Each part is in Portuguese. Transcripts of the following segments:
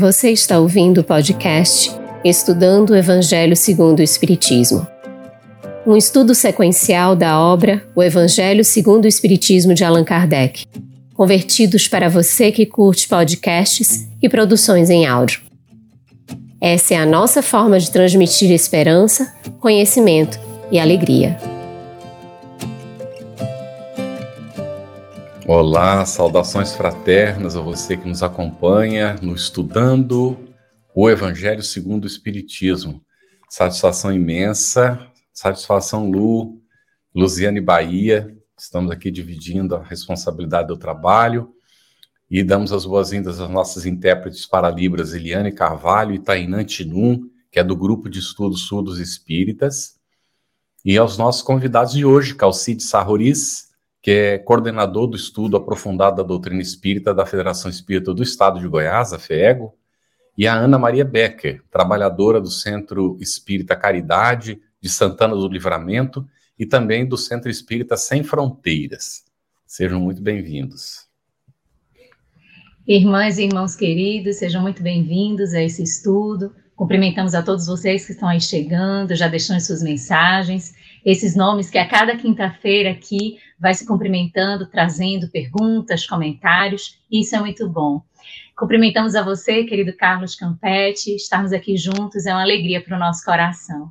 Você está ouvindo o podcast Estudando o Evangelho segundo o Espiritismo. Um estudo sequencial da obra O Evangelho segundo o Espiritismo de Allan Kardec, convertidos para você que curte podcasts e produções em áudio. Essa é a nossa forma de transmitir esperança, conhecimento e alegria. Olá, saudações fraternas a você que nos acompanha no Estudando o Evangelho segundo o Espiritismo. Satisfação imensa, satisfação Lu, Luziane Bahia, estamos aqui dividindo a responsabilidade do trabalho e damos as boas-vindas às nossas intérpretes para Libras, Eliane Carvalho e Tainã Tinum, que é do Grupo de Estudos Surdos Espíritas, e aos nossos convidados de hoje, Calcide Sarroris, que é coordenador do estudo aprofundado da doutrina espírita da Federação Espírita do Estado de Goiás, a FEGO, e a Ana Maria Becker, trabalhadora do Centro Espírita Caridade de Santana do Livramento e também do Centro Espírita Sem Fronteiras. Sejam muito bem-vindos. Irmãs e irmãos queridos, sejam muito bem-vindos a esse estudo. Cumprimentamos a todos vocês que estão aí chegando, já deixando suas mensagens esses nomes que a cada quinta-feira aqui vai se cumprimentando, trazendo perguntas, comentários, isso é muito bom. Cumprimentamos a você, querido Carlos Campetti, estarmos aqui juntos é uma alegria para o nosso coração.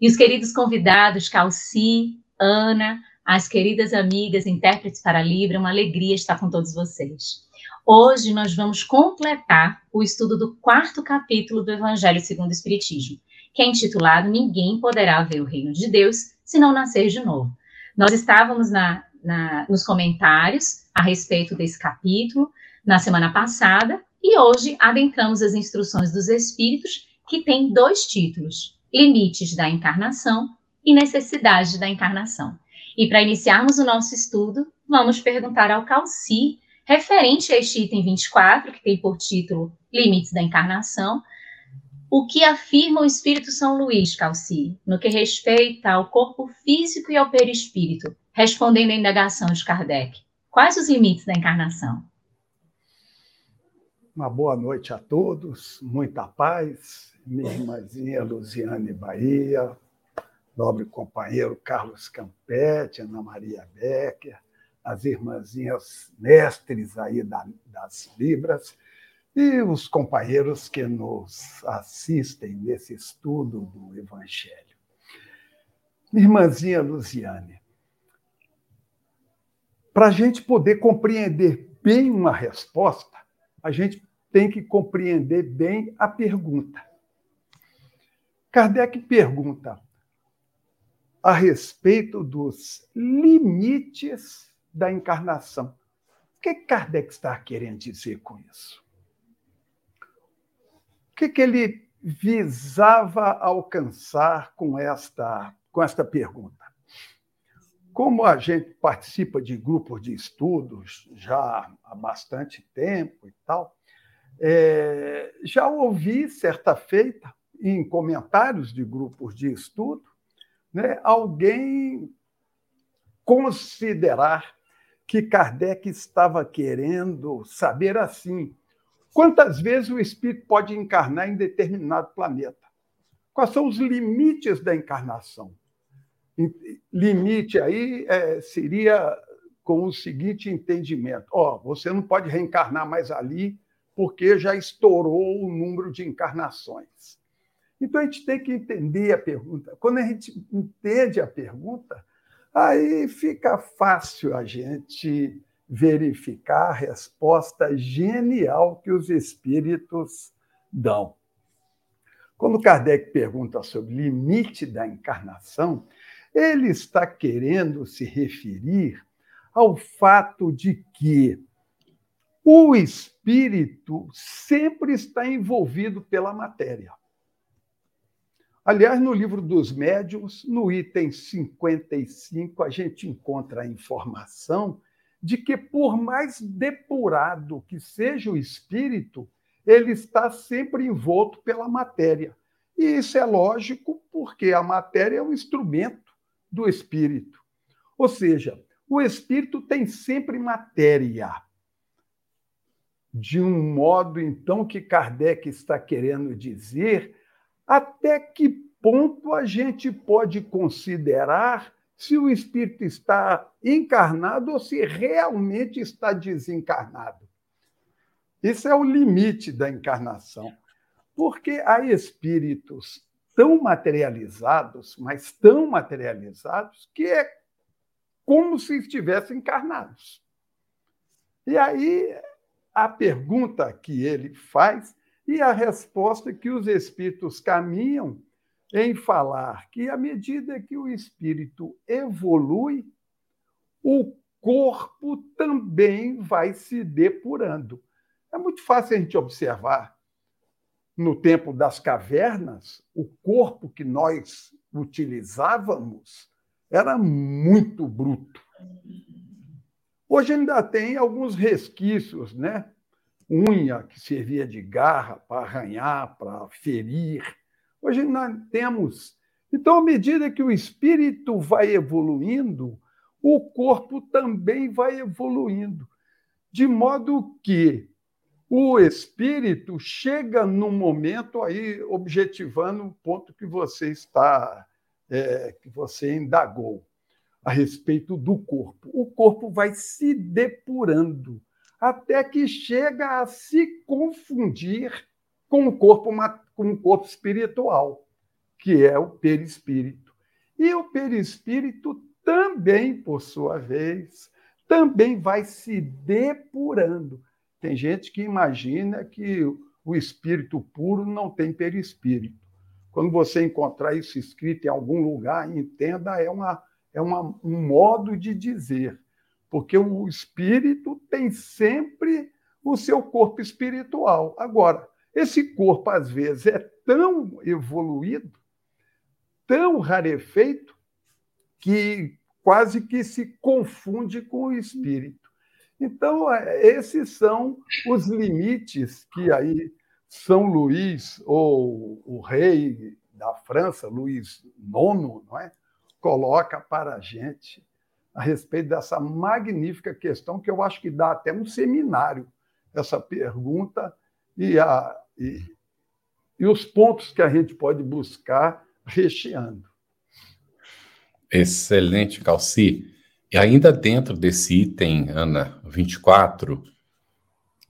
E os queridos convidados, Calci, Ana, as queridas amigas, intérpretes para Libra, uma alegria estar com todos vocês. Hoje nós vamos completar o estudo do quarto capítulo do Evangelho segundo o Espiritismo, que é intitulado Ninguém Poderá Ver o Reino de Deus se não nascer de novo. Nós estávamos na, na, nos comentários a respeito desse capítulo na semana passada e hoje adentramos as instruções dos Espíritos, que tem dois títulos: Limites da Encarnação e Necessidade da Encarnação. E para iniciarmos o nosso estudo, vamos perguntar ao Calci, referente a este item 24, que tem por título Limites da Encarnação, o que afirma o Espírito São Luís, Calci, no que respeita ao corpo físico e ao perispírito, respondendo à indagação de Kardec. Quais os limites da encarnação? Uma boa noite a todos, muita paz. Minha irmãzinha Luziane Bahia, nobre companheiro Carlos Campetti, Ana Maria Becker, as irmãzinhas mestres aí das Libras e os companheiros que nos assistem nesse estudo do Evangelho. Irmãzinha Luziane, para a gente poder compreender bem uma resposta, a gente tem que compreender bem a pergunta. Kardec pergunta a respeito dos limites da encarnação. O que Kardec está querendo dizer com isso? O que, que ele visava alcançar com esta, com esta pergunta? Como a gente participa de grupos de estudos já há bastante tempo e tal, é, já ouvi certa feita em comentários de grupos de estudo né, alguém considerar que Kardec estava querendo saber assim Quantas vezes o espírito pode encarnar em determinado planeta? Quais são os limites da encarnação? Limite aí é, seria com o seguinte entendimento: ó, oh, você não pode reencarnar mais ali porque já estourou o número de encarnações. Então a gente tem que entender a pergunta. Quando a gente entende a pergunta, aí fica fácil a gente verificar a resposta genial que os espíritos dão. Quando Kardec pergunta sobre o limite da encarnação, ele está querendo se referir ao fato de que o espírito sempre está envolvido pela matéria. Aliás, no livro dos médiuns, no item 55, a gente encontra a informação de que, por mais depurado que seja o espírito, ele está sempre envolto pela matéria. E isso é lógico porque a matéria é um instrumento do espírito. Ou seja, o espírito tem sempre matéria. de um modo, então, que Kardec está querendo dizer até que ponto a gente pode considerar se o espírito está encarnado ou se realmente está desencarnado. Esse é o limite da encarnação. Porque há espíritos tão materializados, mas tão materializados, que é como se estivessem encarnados. E aí a pergunta que ele faz e a resposta que os espíritos caminham em falar que, à medida que o espírito evolui, o corpo também vai se depurando. É muito fácil a gente observar. No tempo das cavernas, o corpo que nós utilizávamos era muito bruto. Hoje ainda tem alguns resquícios, né? Unha que servia de garra para arranhar, para ferir. Hoje nós temos. Então, à medida que o espírito vai evoluindo, o corpo também vai evoluindo, de modo que o espírito chega num momento aí objetivando o ponto que você está é, que você indagou a respeito do corpo. O corpo vai se depurando até que chega a se confundir com o corpo, com o corpo espiritual, que é o perispírito. E o perispírito também, por sua vez, também vai se depurando. Tem gente que imagina que o espírito puro não tem perispírito. Quando você encontrar isso escrito em algum lugar, entenda, é uma é uma, um modo de dizer, porque o espírito tem sempre o seu corpo espiritual. Agora, esse corpo, às vezes, é tão evoluído, tão rarefeito, que quase que se confunde com o espírito. Então, é, esses são os limites que aí São Luís, ou o rei da França, Luís IX, não é? coloca para a gente a respeito dessa magnífica questão, que eu acho que dá até um seminário, essa pergunta e, a, e, e os pontos que a gente pode buscar recheando. Excelente, Calci. E ainda dentro desse item, Ana, 24,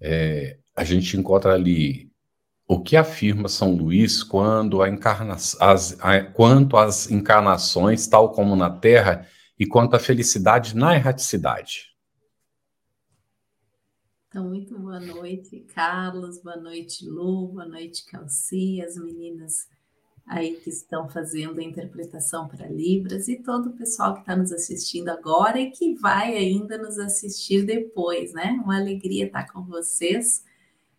é, a gente encontra ali o que afirma São Luís quando a encarna as, a, quanto às encarnações, tal como na Terra, e quanto à felicidade na erraticidade? Então, muito boa noite, Carlos, boa noite, Lu, boa noite, Calci, as meninas aí que estão fazendo a interpretação para Libras e todo o pessoal que está nos assistindo agora e que vai ainda nos assistir depois, né? Uma alegria estar com vocês,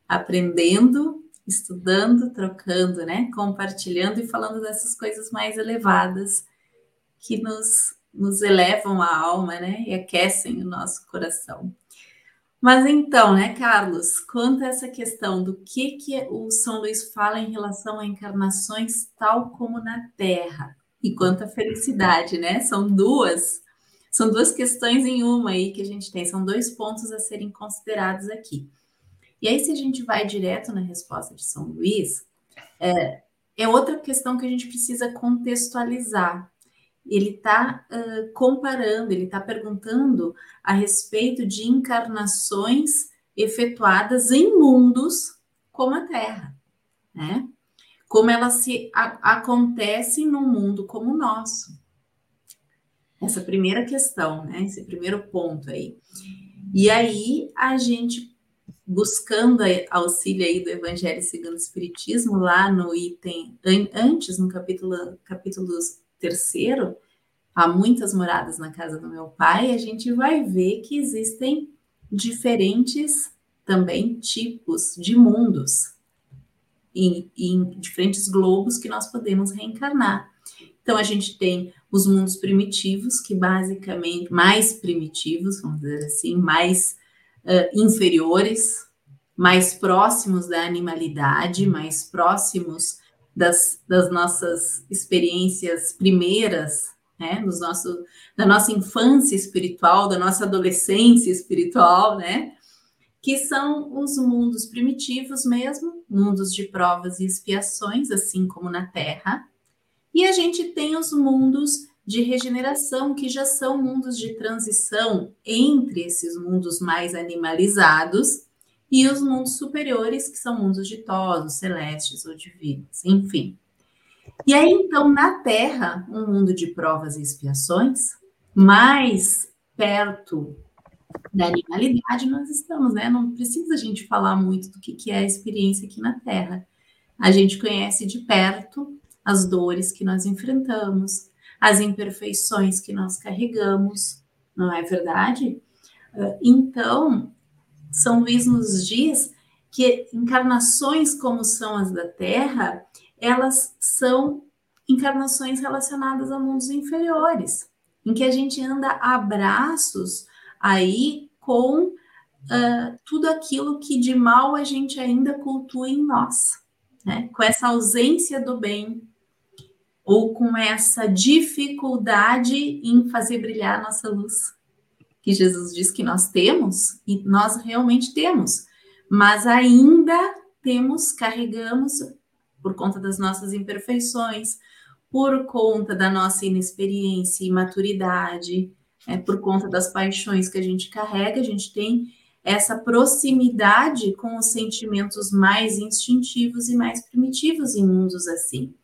aprendendo estudando, trocando, né? Compartilhando e falando dessas coisas mais elevadas que nos, nos elevam a alma, né? E aquecem o nosso coração. Mas então, né, Carlos, quanto a essa questão do que, que o São Luís fala em relação a encarnações tal como na Terra e quanto à felicidade, né? São duas, são duas questões em uma aí que a gente tem, são dois pontos a serem considerados aqui. E aí, se a gente vai direto na resposta de São Luís, é, é outra questão que a gente precisa contextualizar. Ele está uh, comparando, ele está perguntando a respeito de encarnações efetuadas em mundos como a Terra, né? Como elas se acontecem num mundo como o nosso. Essa primeira questão, né? Esse primeiro ponto aí. E aí a gente buscando auxílio aí do Evangelho segundo o Espiritismo, lá no item, antes, no capítulo, capítulo terceiro, há muitas moradas na casa do meu pai, a gente vai ver que existem diferentes também tipos de mundos, em, em diferentes globos que nós podemos reencarnar. Então, a gente tem os mundos primitivos, que basicamente, mais primitivos, vamos dizer assim, mais uh, inferiores, mais próximos da animalidade, mais próximos das, das nossas experiências primeiras, né, nos nosso, da nossa infância espiritual, da nossa adolescência espiritual, né, que são os mundos primitivos mesmo, mundos de provas e expiações, assim como na Terra. E a gente tem os mundos de regeneração, que já são mundos de transição entre esses mundos mais animalizados e os mundos superiores, que são mundos ditosos, celestes ou divinos, enfim. E aí, então, na Terra, um mundo de provas e expiações, mais perto da animalidade nós estamos, né? Não precisa a gente falar muito do que, que é a experiência aqui na Terra. A gente conhece de perto as dores que nós enfrentamos, as imperfeições que nós carregamos, não é verdade? Ah, então, São Luís nos diz que encarnações como são as da Terra, elas são encarnações relacionadas a mundos inferiores, em que a gente anda a braços aí com uh, tudo aquilo que de mal a gente ainda cultua em nós, né? com essa ausência do bem, ou com essa dificuldade em fazer brilhar a nossa luz, que Jesus diz que nós temos, e nós realmente temos, mas ainda temos, carregamos por conta das nossas imperfeições, por conta da nossa inexperiência e maturidade, é, por conta das paixões que a gente carrega, a gente tem essa proximidade com os sentimentos mais instintivos e mais primitivos em mundos assim.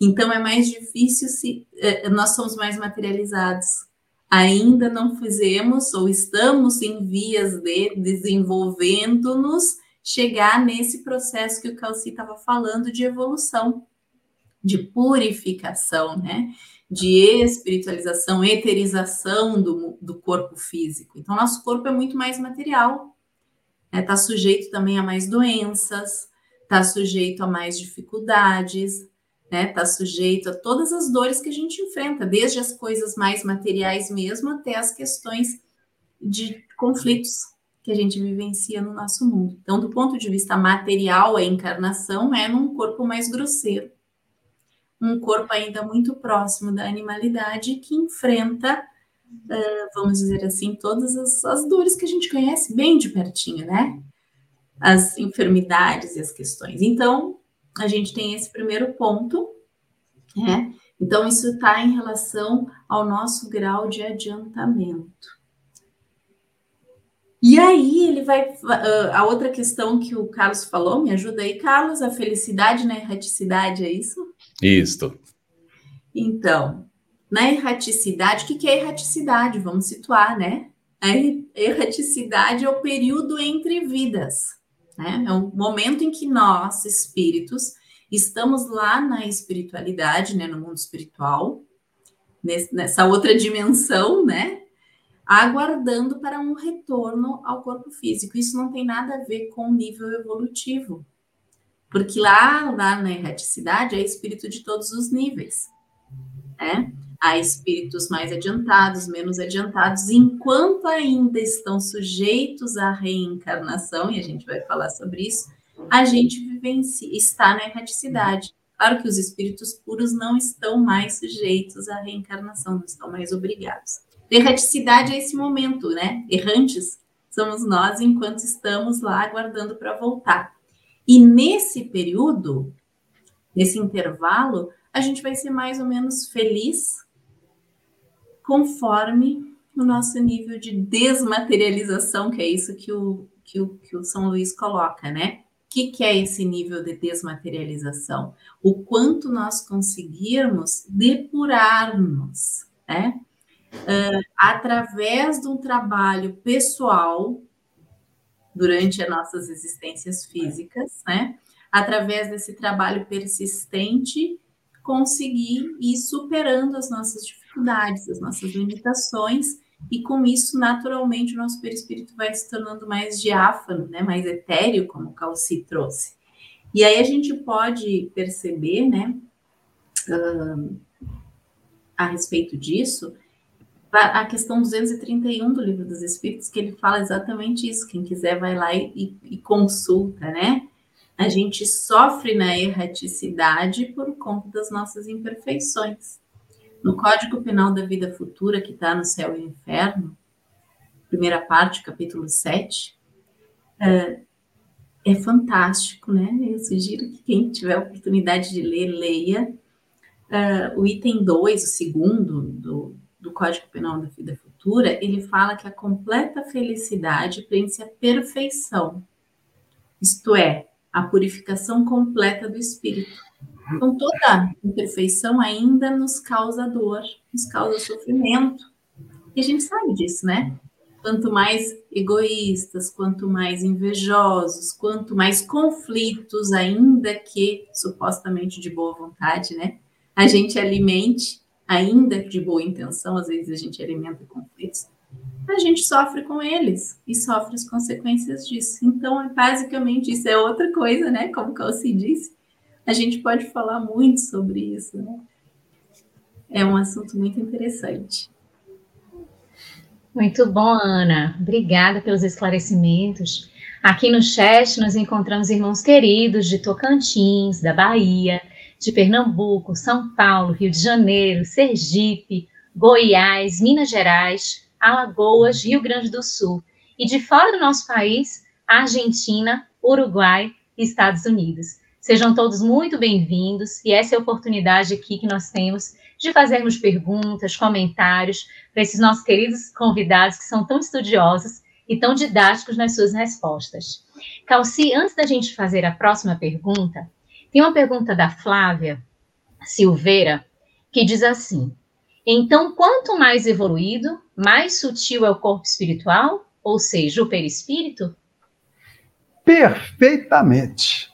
Então é mais difícil se é, nós somos mais materializados. Ainda não fizemos ou estamos em vias de desenvolvendo-nos chegar nesse processo que o Calci estava falando de evolução, de purificação, né? De espiritualização, eterização do, do corpo físico. Então, nosso corpo é muito mais material, está né? Tá sujeito também a mais doenças, está sujeito a mais dificuldades, né? Está sujeito a todas as dores que a gente enfrenta, desde as coisas mais materiais mesmo até as questões de conflitos que a gente vivencia no nosso mundo. Então, do ponto de vista material, a encarnação é num corpo mais grosseiro, um corpo ainda muito próximo da animalidade que enfrenta, vamos dizer assim, todas as, as dores que a gente conhece bem de pertinho, né? As enfermidades e as questões. Então, a gente tem esse primeiro ponto, né? Então, isso está em relação ao nosso grau de adiantamento. E aí ele vai. A outra questão que o Carlos falou, me ajuda aí, Carlos, a felicidade na erraticidade, é isso? Isso. Então, na erraticidade, o que é erraticidade? Vamos situar, né? A erraticidade é o período entre vidas. Né? É um momento em que nós, espíritos, estamos lá na espiritualidade, né, no mundo espiritual, nessa outra dimensão, né, aguardando para um retorno ao corpo físico. Isso não tem nada a ver com o nível evolutivo, porque lá, lá na erraticidade é espírito de todos os níveis, né? Há espíritos mais adiantados, menos adiantados, enquanto ainda estão sujeitos à reencarnação, e a gente vai falar sobre isso, a gente está na erraticidade. Claro que os espíritos puros não estão mais sujeitos à reencarnação, não estão mais obrigados. Erraticidade é esse momento, né? Errantes somos nós enquanto estamos lá aguardando para voltar. E nesse período, nesse intervalo, a gente vai ser mais ou menos feliz conforme o nosso nível de desmaterialização, que é isso que o, que o, que o São Luís coloca, né? O que, que é esse nível de desmaterialização? O quanto nós conseguirmos depurar-nos, né? Uh, através de um trabalho pessoal durante as nossas existências físicas, né? Através desse trabalho persistente, conseguir ir superando as nossas dificuldades, as nossas limitações, e com isso, naturalmente, o nosso perispírito vai se tornando mais diáfano, né, mais etéreo, como o Calci trouxe. E aí a gente pode perceber, né, uh, a respeito disso, a questão 231 do Livro dos Espíritos, que ele fala exatamente isso. Quem quiser vai lá e, e consulta, né? A gente sofre na erraticidade por conta das nossas imperfeições. No Código Penal da Vida Futura, que está no Céu e Inferno, primeira parte, capítulo 7, Uh, é fantástico, né? Eu sugiro que quem tiver a oportunidade de ler, leia. Uh, o item 2, o segundo do, do Código Penal da Vida Futura, ele fala que a completa felicidade prende-se à perfeição, isto é, a purificação completa do espírito. Então, toda imperfeição ainda nos causa dor, nos causa sofrimento. E a gente sabe disso, né? Quanto mais egoístas, quanto mais invejosos, quanto mais conflitos, ainda que supostamente de boa vontade, né? A gente alimente, ainda de boa intenção, às vezes a gente alimenta conflitos, a gente sofre com eles e sofre as consequências disso. Então, é basicamente isso é outra coisa, né? Como o Calci disse, a gente pode falar muito sobre isso, né? É um assunto muito interessante. Muito bom, Ana. Obrigada pelos esclarecimentos. Aqui no chat nós encontramos irmãos queridos de Tocantins, da Bahia, de Pernambuco, São Paulo, Rio de Janeiro, Sergipe, Goiás, Minas Gerais, Alagoas, Rio Grande do Sul e de fora do nosso país, Argentina, Uruguai e Estados Unidos. Sejam todos muito bem-vindos e essa é a oportunidade aqui que nós temos de fazermos perguntas, comentários para esses nossos queridos convidados que são tão estudiosos e tão didáticos nas suas respostas. Calci, antes da gente fazer a próxima pergunta, tem uma pergunta da Flávia Silveira que diz assim: então, quanto mais evoluído, mais sutil é o corpo espiritual, ou seja, o perispírito? Perfeitamente.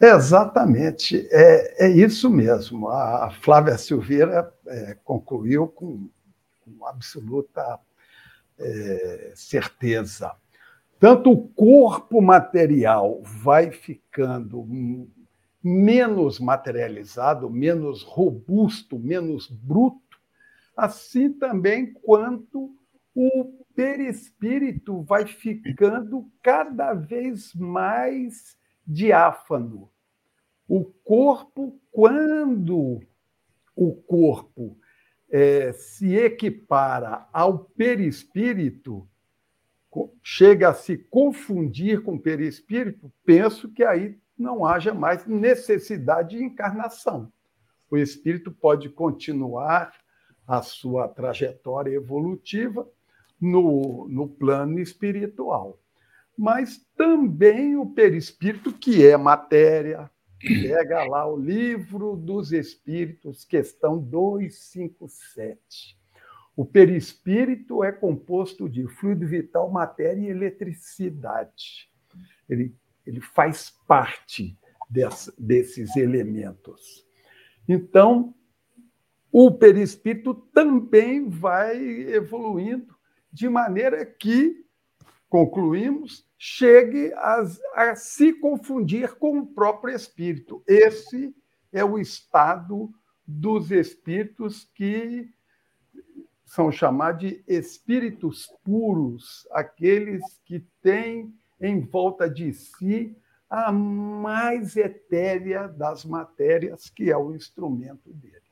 Exatamente. É, é isso mesmo. A Flávia Silveira é, concluiu com, com absoluta é, certeza. Tanto o corpo material vai ficando menos materializado, menos robusto, menos bruto, assim também quanto o perispírito vai ficando cada vez mais diáfano. O corpo, quando o corpo é, se equipara ao perispírito, chega a se confundir com o perispírito, penso que aí não haja mais necessidade de encarnação. O espírito pode continuar a sua trajetória evolutiva no, no plano espiritual. Mas também o perispírito, que é matéria, pega lá o livro dos Espíritos, questão 257. O perispírito é composto de fluido vital, matéria e eletricidade. Ele, ele faz parte desse, desses elementos. Então, o perispírito também vai evoluindo, de maneira que, concluímos, chegue a, a, se confundir com o próprio espírito. Esse é o estado dos espíritos que são chamados de espíritos puros, aqueles que têm em volta de si a mais etérea das matérias, que é o instrumento dele.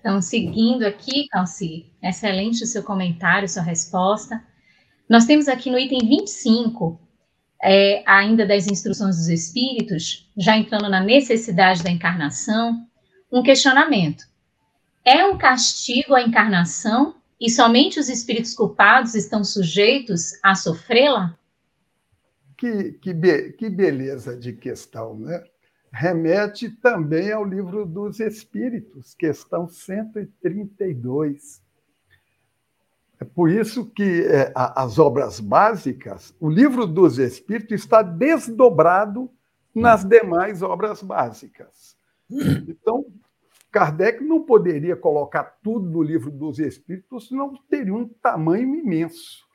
Então, seguindo aqui, Calci, excelente o seu comentário, sua resposta. Nós temos aqui no item 25, é, ainda das instruções dos espíritos, já entrando na necessidade da encarnação, um questionamento. É um castigo a encarnação e somente os espíritos culpados estão sujeitos a sofrê-la? Que, que, be, que beleza de questão, né? Remete também ao livro dos Espíritos, questão 132. É por isso que é, as obras básicas, o livro dos Espíritos está desdobrado nas demais obras básicas. Então, Kardec não poderia colocar tudo no livro dos Espíritos, senão teria um tamanho imenso.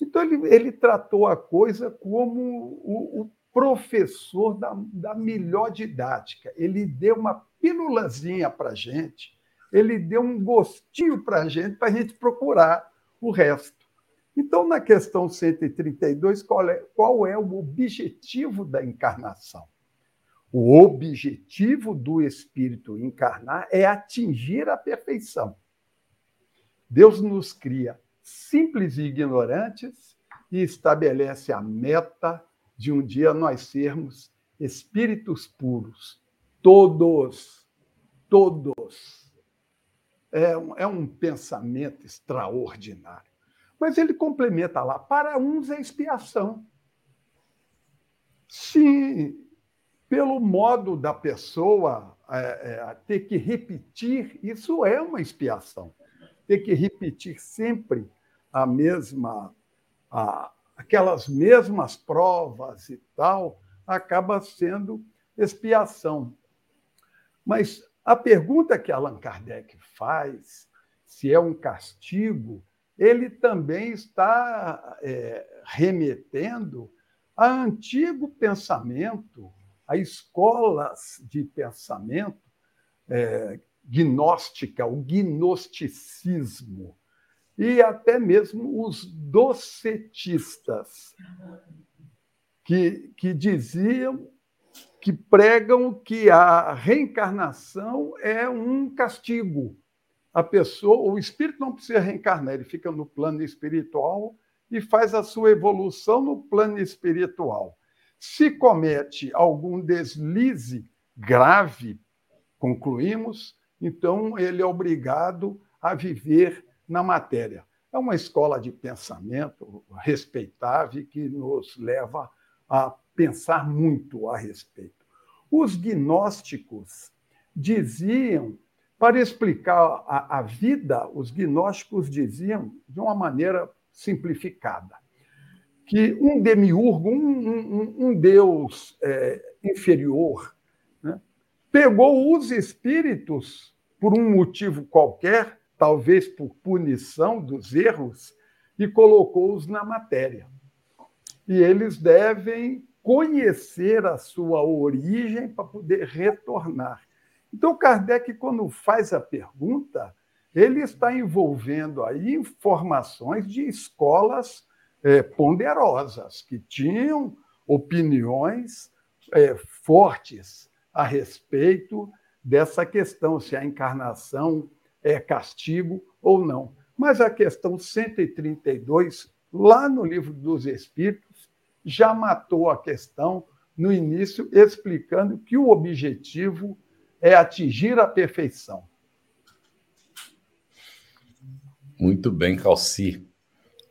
Então, ele, ele tratou a coisa como o, o professor da, da melhor didática. Ele deu uma pílulazinha para a gente, ele deu um gostinho para a gente, para a gente procurar o resto. Então, na questão 132, qual é, qual é o objetivo da encarnação? O objetivo do espírito encarnar é atingir a perfeição. Deus nos cria simples e ignorantes e estabelece a meta de um dia nós sermos espíritos puros. Todos, todos. É um, é um pensamento extraordinário. Mas ele complementa lá: para uns é expiação. Sim, pelo modo da pessoa é, é, ter que repetir, isso é uma expiação. Ter que repetir sempre a mesma, a, aquelas mesmas provas e tal, acaba sendo expiação. Mas a pergunta que Allan Kardec faz, se é um castigo, ele também está é, remetendo a antigo pensamento, a escolas de pensamento é, gnóstica, o gnosticismo, e até mesmo os docetistas, que, que diziam, que pregam que a reencarnação é um castigo. A pessoa, o espírito não precisa reencarnar, ele fica no plano espiritual e faz a sua evolução no plano espiritual. Se comete algum deslize grave, concluímos, então ele é obrigado a viver na matéria. É uma escola de pensamento respeitável que nos leva a pensar muito a respeito. Os gnósticos diziam, para explicar a, a vida, os gnósticos diziam de uma maneira simplificada que um demiurgo, um, um, um deus é, inferior, né, pegou os espíritos por um motivo qualquer, talvez por punição dos erros, e colocou-os na matéria. E eles devem conhecer a sua origem para poder retornar. Então, Kardec, quando faz a pergunta, ele está envolvendo aí informações de escolas é, ponderosas, que tinham opiniões é, fortes a respeito dessa questão, se a encarnação é castigo ou não. Mas a questão 132, lá no Livro dos Espíritos, já matou a questão no início, explicando que o objetivo é atingir a perfeição. Muito bem, Calci.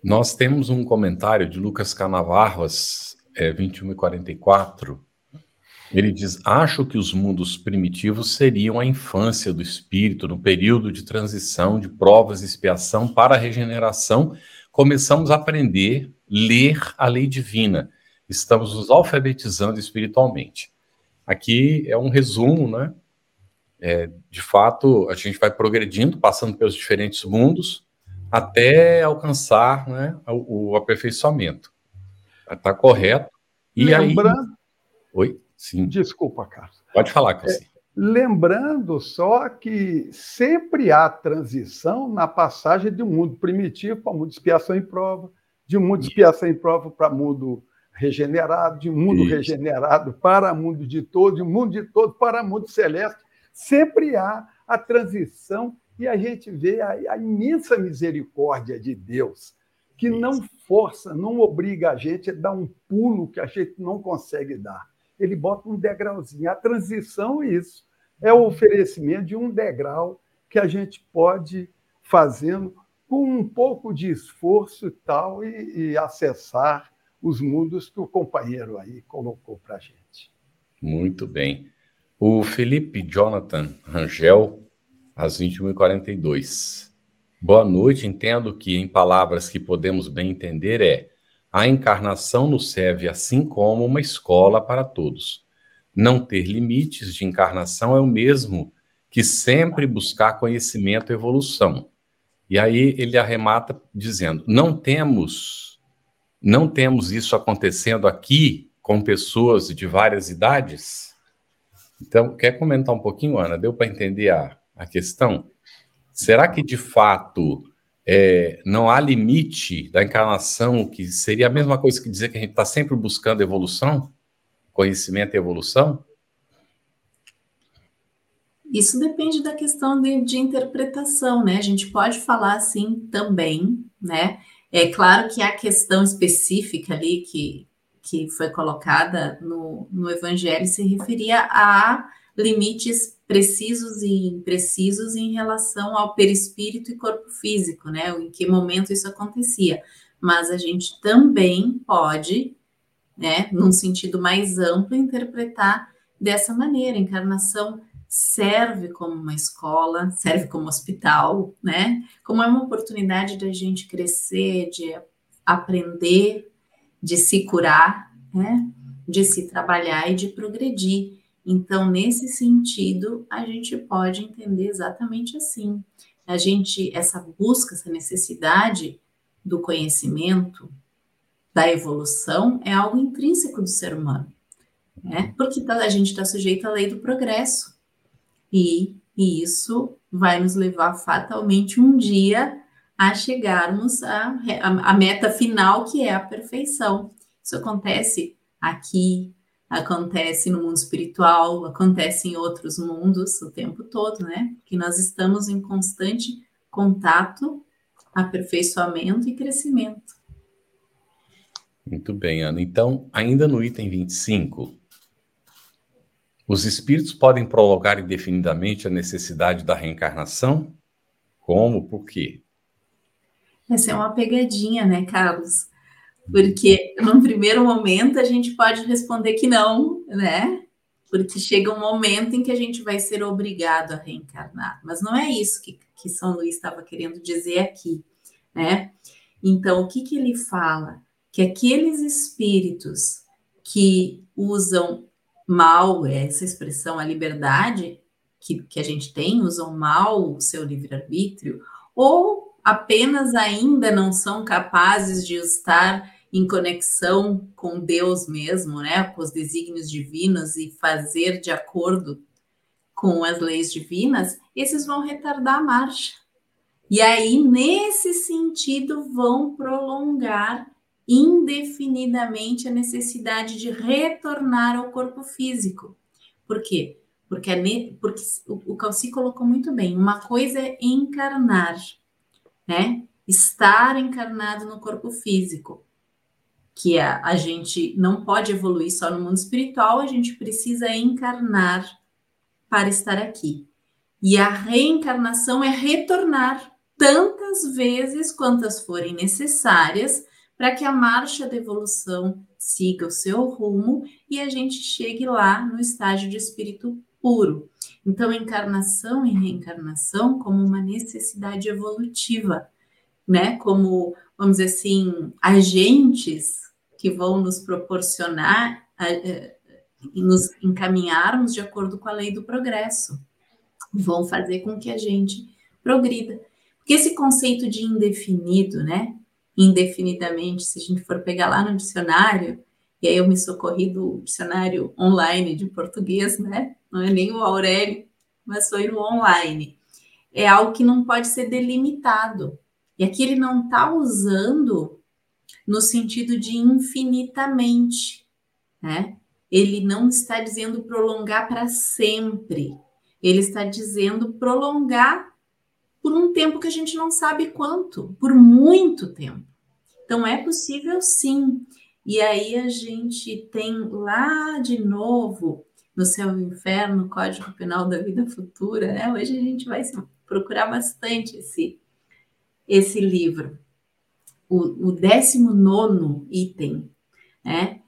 Nós temos um comentário de Lucas Canavarros, é, 21 e 44. Ele diz: Acho que os mundos primitivos seriam a infância do espírito, no período de transição de provas e expiação para a regeneração. Começamos a aprender, ler a lei divina. Estamos nos alfabetizando espiritualmente. Aqui é um resumo, né? É, de fato, a gente vai progredindo, passando pelos diferentes mundos, até alcançar né, o, o aperfeiçoamento. Está correto. E Lembrando... aí. Oi? Sim. Desculpa, Carlos. Pode falar, Carlos. É, lembrando só que sempre há transição na passagem de um mundo primitivo para um mundo de expiação em prova, de um mundo de expiação em prova para mundo regenerado, de um mundo Isso. regenerado para mundo de todo, de um mundo de todo para mundo celeste. Sempre há a transição e a gente vê a, a imensa misericórdia de Deus, que Isso. não força, não obriga a gente a dar um pulo que a gente não consegue dar. Ele bota um degrauzinho. A transição é isso. É o oferecimento de um degrau que a gente pode fazendo com um pouco de esforço e tal e, e acessar os mundos que o companheiro aí colocou para a gente. Muito bem. O Felipe Jonathan Rangel às 21h42. Boa noite. Entendo que, em palavras que podemos bem entender, é a encarnação nos serve assim como uma escola para todos. Não ter limites de encarnação é o mesmo que sempre buscar conhecimento e evolução. E aí ele arremata dizendo: não temos, não temos isso acontecendo aqui com pessoas de várias idades. Então, quer comentar um pouquinho, Ana? Deu para entender a, a questão? Será que de fato é, não há limite da encarnação, que seria a mesma coisa que dizer que a gente está sempre buscando evolução, conhecimento e evolução? Isso depende da questão de, de, interpretação, né? A gente pode falar assim também, né? É claro que a questão específica ali que, que foi colocada no, no Evangelho se referia a limites precisos e imprecisos em relação ao perispírito e corpo físico, né? Em que momento isso acontecia. Mas a gente também pode, né, num sentido mais amplo, interpretar dessa maneira. A encarnação serve como uma escola, serve como hospital, né? Como é uma oportunidade da gente crescer, de aprender, de se curar, né? De se trabalhar e de progredir. Então, nesse sentido, a gente pode entender exatamente assim. A gente, essa busca, essa necessidade do conhecimento, da evolução, é algo intrínseco do ser humano, né? Porque tá, a gente está sujeito à lei do progresso. E, e isso vai nos levar fatalmente um dia a chegarmos à, à, à meta final, que é a perfeição. Isso acontece aqui, acontece no mundo espiritual, acontece em outros mundos o tempo todo, né? Que nós estamos em constante contato, aperfeiçoamento e crescimento. Muito bem, Ana. Então, ainda no item 25, os espíritos podem prolongar indefinidamente a necessidade da reencarnação? Como? Por quê? Essa é uma pegadinha, né, Carlos? Porque num primeiro momento a gente pode responder que não, né? Porque chega um momento em que a gente vai ser obrigado a reencarnar. Mas não é isso que, que São Luís estava querendo dizer aqui, né? Então, o que, que ele fala? Que aqueles espíritos que usam mal, essa expressão, a liberdade que, que a gente tem, usam mal o seu livre-arbítrio, ou apenas ainda não são capazes de estar em conexão com Deus mesmo, né, com os desígnios divinos e fazer de acordo com as leis divinas, esses vão retardar a marcha. E aí, nesse sentido, vão prolongar indefinidamente a necessidade de retornar ao corpo físico. Por quê? Porque, porque o Calci colocou muito bem, uma coisa é encarnar, né? Estar encarnado no corpo físico, que a, a gente não pode evoluir só no mundo espiritual, a gente precisa encarnar para estar aqui. E a reencarnação é retornar tantas vezes quantas forem necessárias para que a marcha da evolução siga o seu rumo e a gente chegue lá no estágio de espírito puro. Então, encarnação e reencarnação como uma necessidade evolutiva, né? Como, vamos dizer assim, agentes que vão nos proporcionar nos encaminharmos de acordo com a lei do progresso, vão fazer com que a gente progrida. Porque esse conceito de indefinido, né? indefinidamente, se a gente for pegar lá no dicionário, e aí eu me socorri do dicionário online de português, né? Não é nem o Aurélio, mas foi no online. É algo que não pode ser delimitado. E aqui ele não está usando no sentido de infinitamente, né? Ele não está dizendo prolongar para sempre. Ele está dizendo prolongar por um tempo que a gente não sabe quanto, por muito tempo. Então é possível sim. E aí a gente tem lá de novo no céu e inferno, Código Penal da Vida Futura, né? Hoje a gente vai procurar bastante esse, esse livro. O, o 19 item, né?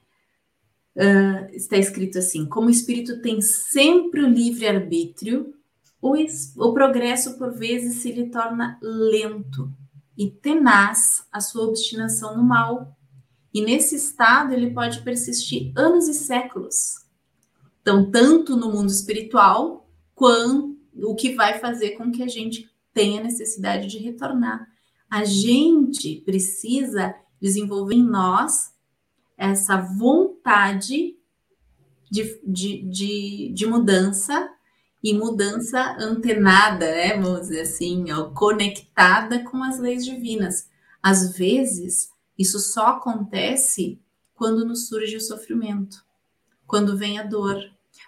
Uh, está escrito assim: como o espírito tem sempre o livre-arbítrio, o, o progresso por vezes se lhe torna lento e tenaz a sua obstinação no mal. E nesse estado ele pode persistir anos e séculos. Então, tanto no mundo espiritual, quanto o que vai fazer com que a gente tenha necessidade de retornar. A gente precisa desenvolver em nós essa vontade de, de, de, de mudança e mudança antenada, né, vamos dizer assim, ó, conectada com as leis divinas. Às vezes, isso só acontece quando nos surge o sofrimento, quando vem a dor.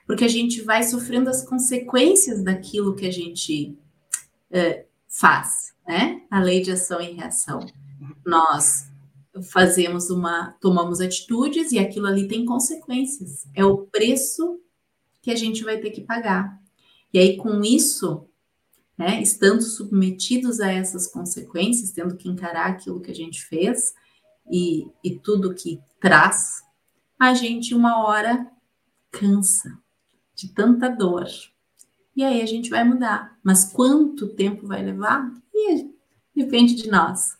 porque a gente vai sofrendo as consequências daquilo que a gente uh, faz, né? A lei de ação e reação. Nós fazemos uma, tomamos atitudes e aquilo ali tem consequências. É o preço que a gente vai ter que pagar. E aí, com isso, né, estando submetidos a essas consequências, tendo que encarar aquilo que a gente fez e, e tudo que traz, a gente, uma hora, cansa de tanta dor. E aí a gente vai mudar. Mas quanto tempo vai levar? E depende de nós.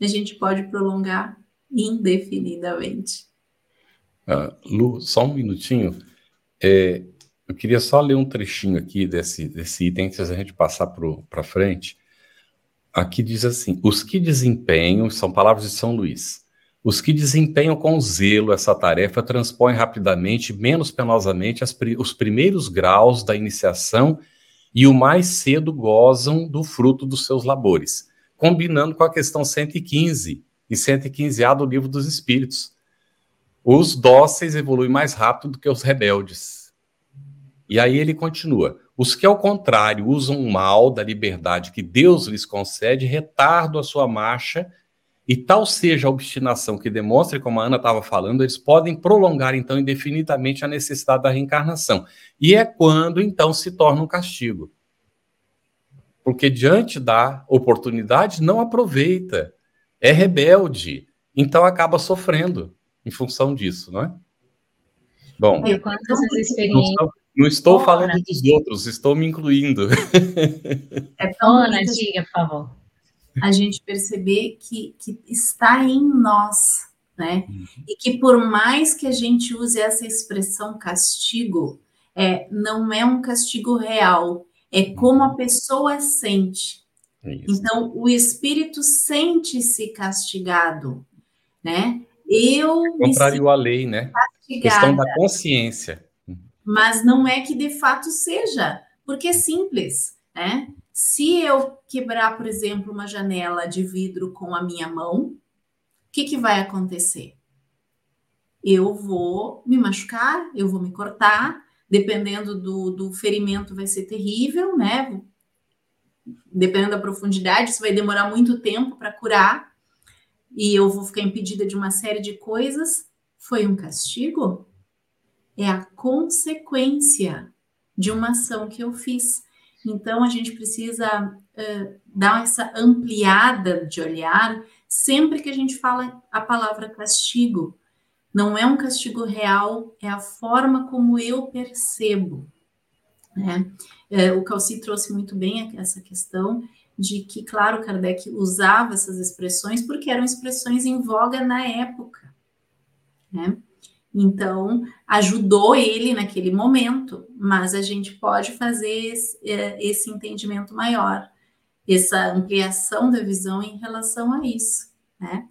A gente pode prolongar indefinidamente. Uh, Lu, só um minutinho. É, eu queria só ler um trechinho aqui desse, desse item antes da gente passar para frente. Aqui diz assim: os que desempenham, são palavras de São Luís, os que desempenham com zelo essa tarefa transpõem rapidamente, menos penosamente, as, os primeiros graus da iniciação e o mais cedo gozam do fruto dos seus labores, combinando com a questão 115 e 115A do Livro dos Espíritos. Os dóceis evoluem mais rápido do que os rebeldes e aí ele continua: os que, ao contrário, usam mal da liberdade que Deus lhes concede, retardam a sua marcha, e tal seja a obstinação que demonstre, como a Ana estava falando, eles podem prolongar, então, indefinidamente a necessidade da reencarnação. E é quando, então, se torna um castigo. Porque, diante da oportunidade, não aproveita, é rebelde, então acaba sofrendo em função disso, não é? Bom, e quantas experiências não estou falando dos outros, estou me incluindo. É Ana, diga, por favor. A gente perceber que, que está em nós, né? Uhum. E que por mais que a gente use essa expressão castigo, é, não é um castigo real, é como a uhum. pessoa sente. Isso. Então, o espírito sente-se castigado, né? Eu. É contrário à lei, né? Castigada. Questão da consciência mas não é que de fato seja, porque é simples, né? Se eu quebrar, por exemplo, uma janela de vidro com a minha mão, o que, que vai acontecer? Eu vou me machucar, eu vou me cortar, dependendo do, do ferimento, vai ser terrível, né? Dependendo da profundidade, isso vai demorar muito tempo para curar, e eu vou ficar impedida de uma série de coisas. Foi um castigo? é a consequência de uma ação que eu fiz. Então, a gente precisa uh, dar essa ampliada de olhar sempre que a gente fala a palavra castigo. Não é um castigo real, é a forma como eu percebo. Né? É, o Calci trouxe muito bem essa questão de que, claro, Kardec usava essas expressões porque eram expressões em voga na época. Né? Então, ajudou ele naquele momento, mas a gente pode fazer esse, é, esse entendimento maior, essa ampliação da visão em relação a isso, né?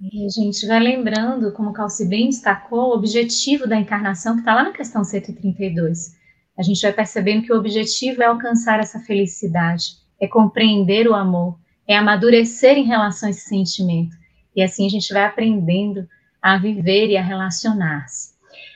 E a gente vai lembrando, como o Calci bem destacou, o objetivo da encarnação, que está lá na questão 132. A gente vai percebendo que o objetivo é alcançar essa felicidade, é compreender o amor, é amadurecer em relação a esse sentimento. E assim a gente vai aprendendo a viver e a relacionar-se.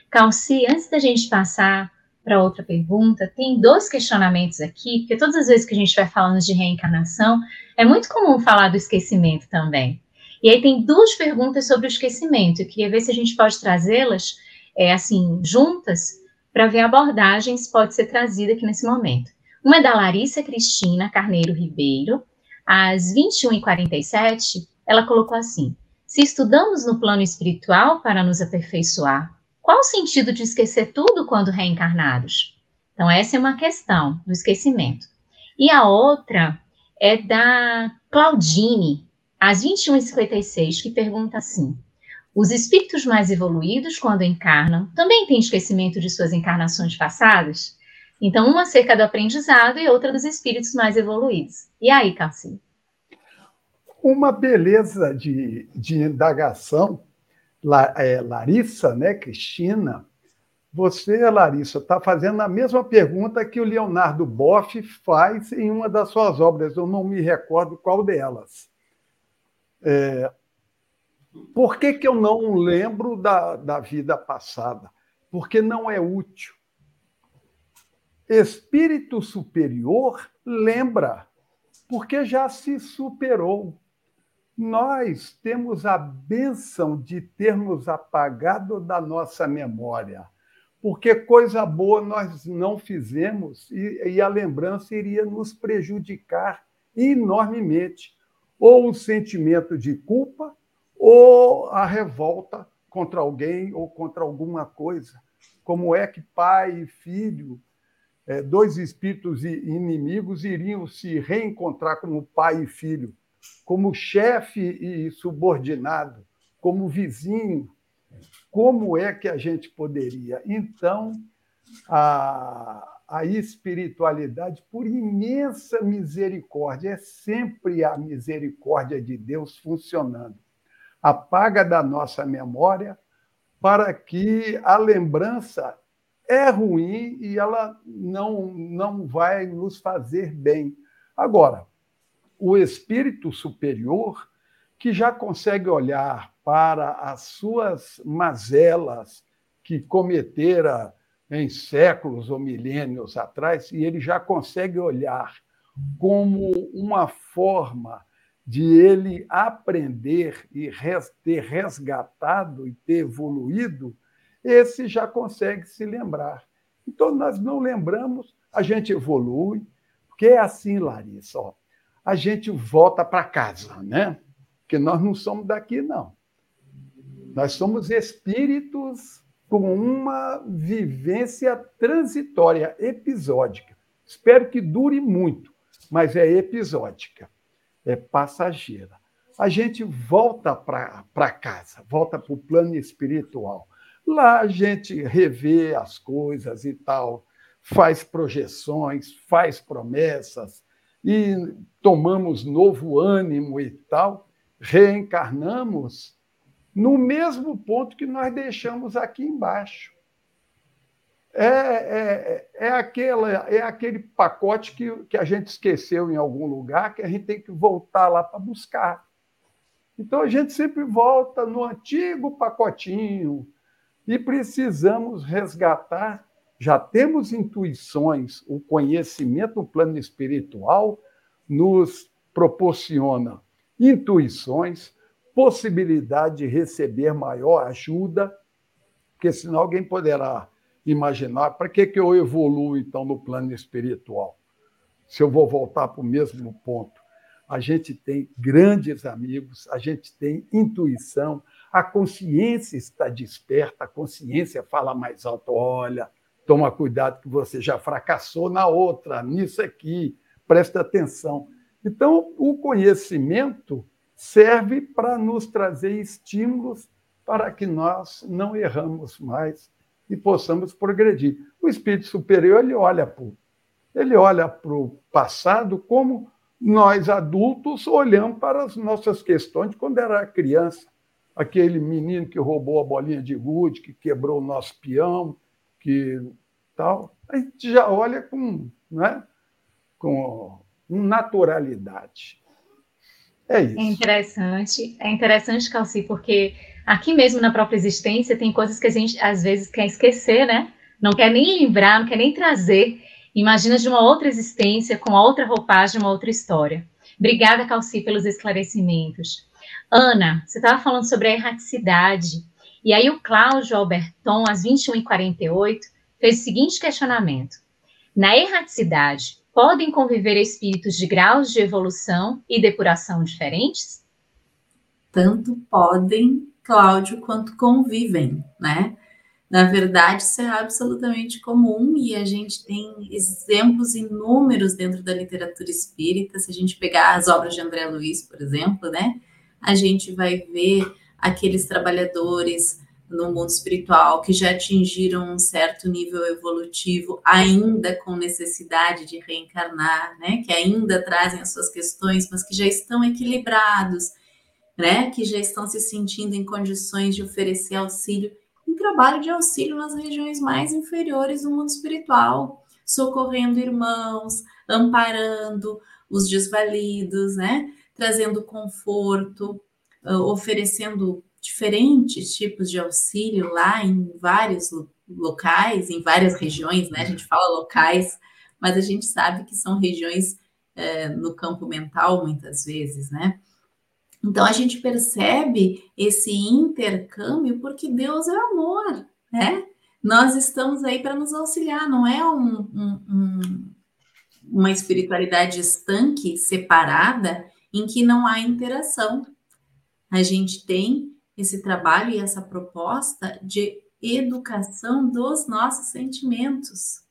Calci, antes da gente passar para outra pergunta, tem dois questionamentos aqui, porque todas as vezes que a gente vai falando de reencarnação, é muito comum falar do esquecimento também. E aí tem duas perguntas sobre o esquecimento. Eu queria ver se a gente pode trazê-las, é, assim, juntas, para ver abordagens pode ser trazida aqui nesse momento. Uma é da Larissa Cristina Carneiro Ribeiro, às 21h47, ela colocou assim: se estudamos no plano espiritual para nos aperfeiçoar, qual o sentido de esquecer tudo quando reencarnados? Então, essa é uma questão do esquecimento. E a outra é da Claudine, às 21h56, que pergunta assim: Os espíritos mais evoluídos, quando encarnam, também têm esquecimento de suas encarnações passadas? Então, uma acerca do aprendizado e outra dos espíritos mais evoluídos. E aí, Cassi? Uma beleza de, de indagação. La, é, Larissa, né, Cristina, você, Larissa, está fazendo a mesma pergunta que o Leonardo Boff faz em uma das suas obras, eu não me recordo qual delas. É, por que, que eu não lembro da, da vida passada? porque não é útil. Espírito superior lembra, porque já se superou. Nós temos a benção de termos apagado da nossa memória, porque coisa boa nós não fizemos e, e a lembrança iria nos prejudicar enormemente, ou o sentimento de culpa, ou a revolta contra alguém ou contra alguma coisa. Como é que pai e filho, é, dois espíritos inimigos, iriam se reencontrar como pai e filho, como chefe e subordinado, como vizinho? Como é que a gente poderia? Então, a, a espiritualidade, por imensa misericórdia, é sempre a misericórdia de Deus funcionando apaga da nossa memória para que a lembrança é ruim e ela não, não vai nos fazer bem. Agora, o espírito superior, que já consegue olhar para as suas mazelas que cometera em séculos ou milênios atrás, e ele já consegue olhar como uma forma de ele aprender e ter resgatado e ter evoluído, esse já consegue se lembrar. Então, nós não lembramos, a gente evolui, porque é assim, Larissa, ó, a gente volta para casa, né? Porque nós não somos daqui, não. Nós somos espíritos com uma vivência transitória, episódica. Espero que dure muito, mas é episódica é passageira. A gente volta para casa, volta para o plano espiritual. Lá a gente revê as coisas e tal, faz projeções, faz promessas e tomamos novo ânimo e tal, reencarnamos no mesmo ponto que nós deixamos aqui embaixo é, é, é, aquela, é aquele pacote que, que a gente esqueceu em algum lugar, que a gente tem que voltar lá para buscar. Então a gente sempre volta no antigo pacotinho e precisamos resgatar. Já temos intuições, o conhecimento no plano espiritual nos proporciona intuições, possibilidade de receber maior ajuda, porque senão alguém poderá imaginar para que, que eu evoluo, então, no plano espiritual? Se eu vou voltar para o mesmo ponto. A gente tem grandes amigos, a gente tem intuição, a consciência está desperta, a consciência fala mais alto: olha, toma cuidado que você já fracassou na outra, nisso aqui, presta atenção. Então, o conhecimento serve para nos trazer estímulos para que nós não erramos mais e possamos progredir. O espírito superior ele olha para ele olha para o passado como nós adultos olhamos para as nossas questões de quando era criança. Aquele menino que roubou a bolinha de gude, que quebrou o nosso peão, que tal. A gente já olha com, né, com naturalidade. É isso. É interessante, é interessante, Calci, porque aqui mesmo na própria existência tem coisas que a gente às vezes quer esquecer, né? Não quer nem lembrar, não quer nem trazer. Imagina de uma outra existência, com outra roupagem, uma outra história. Obrigada, Calci, pelos esclarecimentos. Ana, você estava falando sobre a erraticidade. E aí o Cláudio Alberton, às 21h48, fez o seguinte questionamento. Na erraticidade, podem conviver espíritos de graus de evolução e depuração diferentes? Tanto podem, Cláudio, quanto convivem, né? Na verdade, isso é absolutamente comum e a gente tem exemplos inúmeros dentro da literatura espírita. Se a gente pegar as obras de André Luiz, por exemplo, né? A gente vai ver aqueles trabalhadores no mundo espiritual que já atingiram um certo nível evolutivo, ainda com necessidade de reencarnar, né? Que ainda trazem as suas questões, mas que já estão equilibrados, né? Que já estão se sentindo em condições de oferecer auxílio em trabalho de auxílio nas regiões mais inferiores do mundo espiritual, socorrendo irmãos, amparando os desvalidos, né? Trazendo conforto, oferecendo diferentes tipos de auxílio lá em vários locais, em várias regiões, né? A gente fala locais, mas a gente sabe que são regiões é, no campo mental, muitas vezes, né? Então a gente percebe esse intercâmbio porque Deus é amor, né? Nós estamos aí para nos auxiliar, não é um, um, um, uma espiritualidade estanque, separada, em que não há interação. A gente tem esse trabalho e essa proposta de educação dos nossos sentimentos.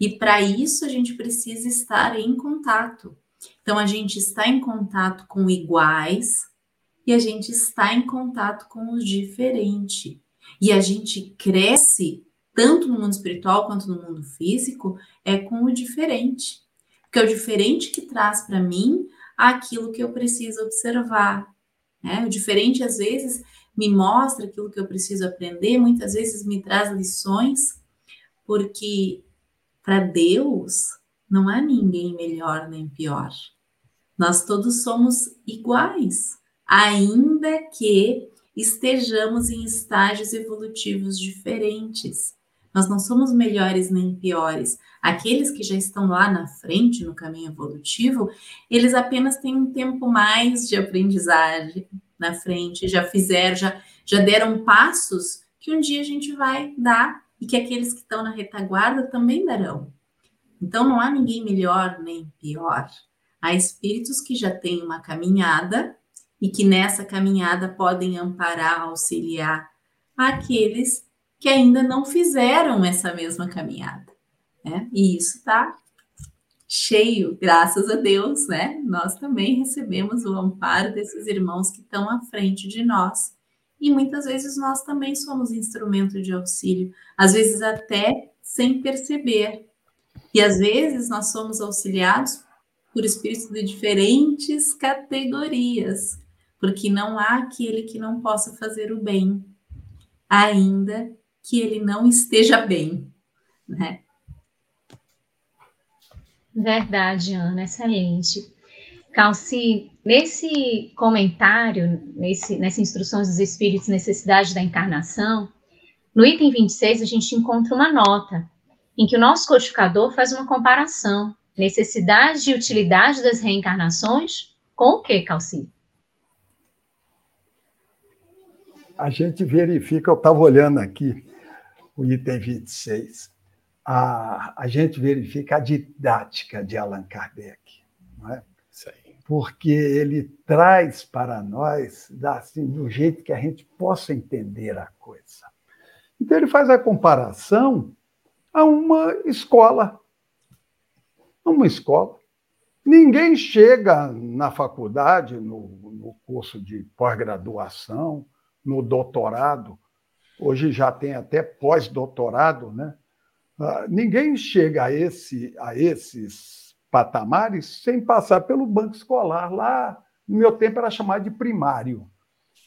E para isso a gente precisa estar em contato. Então a gente está em contato com iguais e a gente está em contato com o diferente. E a gente cresce tanto no mundo espiritual quanto no mundo físico é com o diferente. Porque é o diferente que traz para mim aquilo que eu preciso observar. Né? O diferente às vezes me mostra aquilo que eu preciso aprender, muitas vezes me traz lições, porque para Deus não há ninguém melhor nem pior. Nós todos somos iguais, ainda que estejamos em estágios evolutivos diferentes. Nós não somos melhores nem piores. Aqueles que já estão lá na frente no caminho evolutivo, eles apenas têm um tempo mais de aprendizagem na frente, já fizeram, já, já deram passos que um dia a gente vai dar e que aqueles que estão na retaguarda também darão. Então não há ninguém melhor nem pior. Há espíritos que já têm uma caminhada e que nessa caminhada podem amparar, auxiliar aqueles que ainda não fizeram essa mesma caminhada. Né? E isso está cheio, graças a Deus, né? Nós também recebemos o amparo desses irmãos que estão à frente de nós. E muitas vezes nós também somos instrumento de auxílio, às vezes até sem perceber. E às vezes nós somos auxiliados por espíritos de diferentes categorias, porque não há aquele que não possa fazer o bem, ainda que ele não esteja bem, né? Verdade, Ana, excelente. Calci, nesse comentário, nesse, nessa instrução dos espíritos, necessidade da encarnação, no item 26 a gente encontra uma nota em que o nosso codificador faz uma comparação, necessidade e utilidade das reencarnações com o que, Calci? A gente verifica, eu estava olhando aqui, o item 26, a, a gente verifica a didática de Allan Kardec. Não é? Porque ele traz para nós, assim, do jeito que a gente possa entender a coisa. Então, ele faz a comparação a uma escola. Uma escola. Ninguém chega na faculdade, no, no curso de pós-graduação, no doutorado, hoje já tem até pós-doutorado, né? Ah, ninguém chega a, esse, a esses patamares sem passar pelo banco escolar. Lá, no meu tempo, era chamado de primário,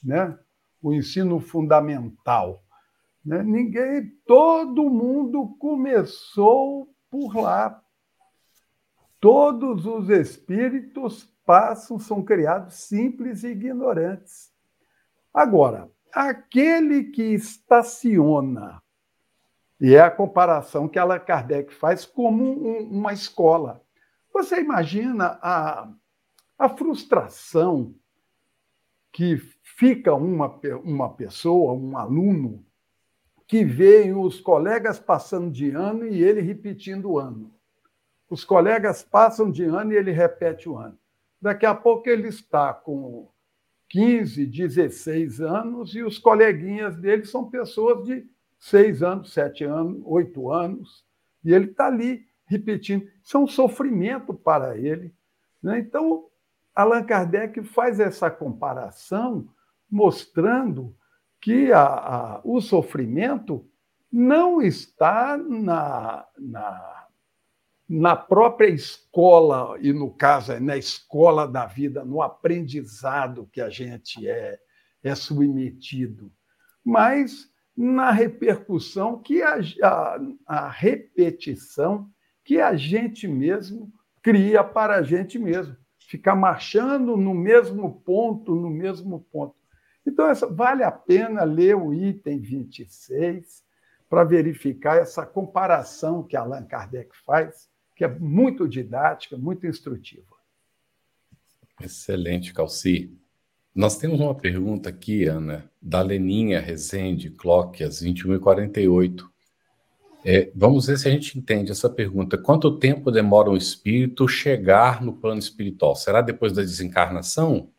né? o ensino fundamental. Né? Ninguém, todo mundo começou por lá. Todos os espíritos passam, são criados simples e ignorantes. Agora, aquele que estaciona, e é a comparação que Allan Kardec faz como um, uma escola. Você imagina a, a frustração que fica uma, uma pessoa, um aluno, que vê os colegas passando de ano e ele repetindo o ano. Os colegas passam de ano e ele repete o ano. Daqui a pouco ele está com 15, 16 anos, e os coleguinhas dele são pessoas de 6 anos, 7 anos, 8 anos, e ele está ali repetindo. Isso é um sofrimento para ele. Né? Então, Allan Kardec faz essa comparação, mostrando que a, a, o sofrimento não está na, na na própria escola, e no caso é na escola da vida, no aprendizado que a gente é, é submetido, mas na repercussão que a, a, a repetição que a gente mesmo cria para a gente mesmo. Ficar marchando no mesmo ponto, no mesmo ponto. Então, essa, vale a pena ler o item 26 para verificar essa comparação que Allan Kardec faz, que é muito didática, muito instrutiva. Excelente, Calci. Nós temos uma pergunta aqui, Ana, da Leninha Rezende, Clóquias, 21 e 48. É, vamos ver se a gente entende essa pergunta. Quanto tempo demora um espírito chegar no plano espiritual? Será depois da desencarnação?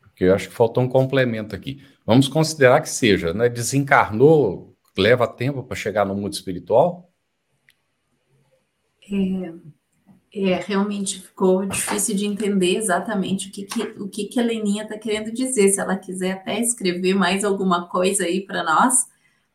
Porque eu acho que faltou um complemento aqui. Vamos considerar que seja, né? Desencarnou, leva tempo para chegar no mundo espiritual? É, é, realmente ficou difícil de entender exatamente o que, que o que, que a Leninha está querendo dizer. Se ela quiser até escrever mais alguma coisa aí para nós,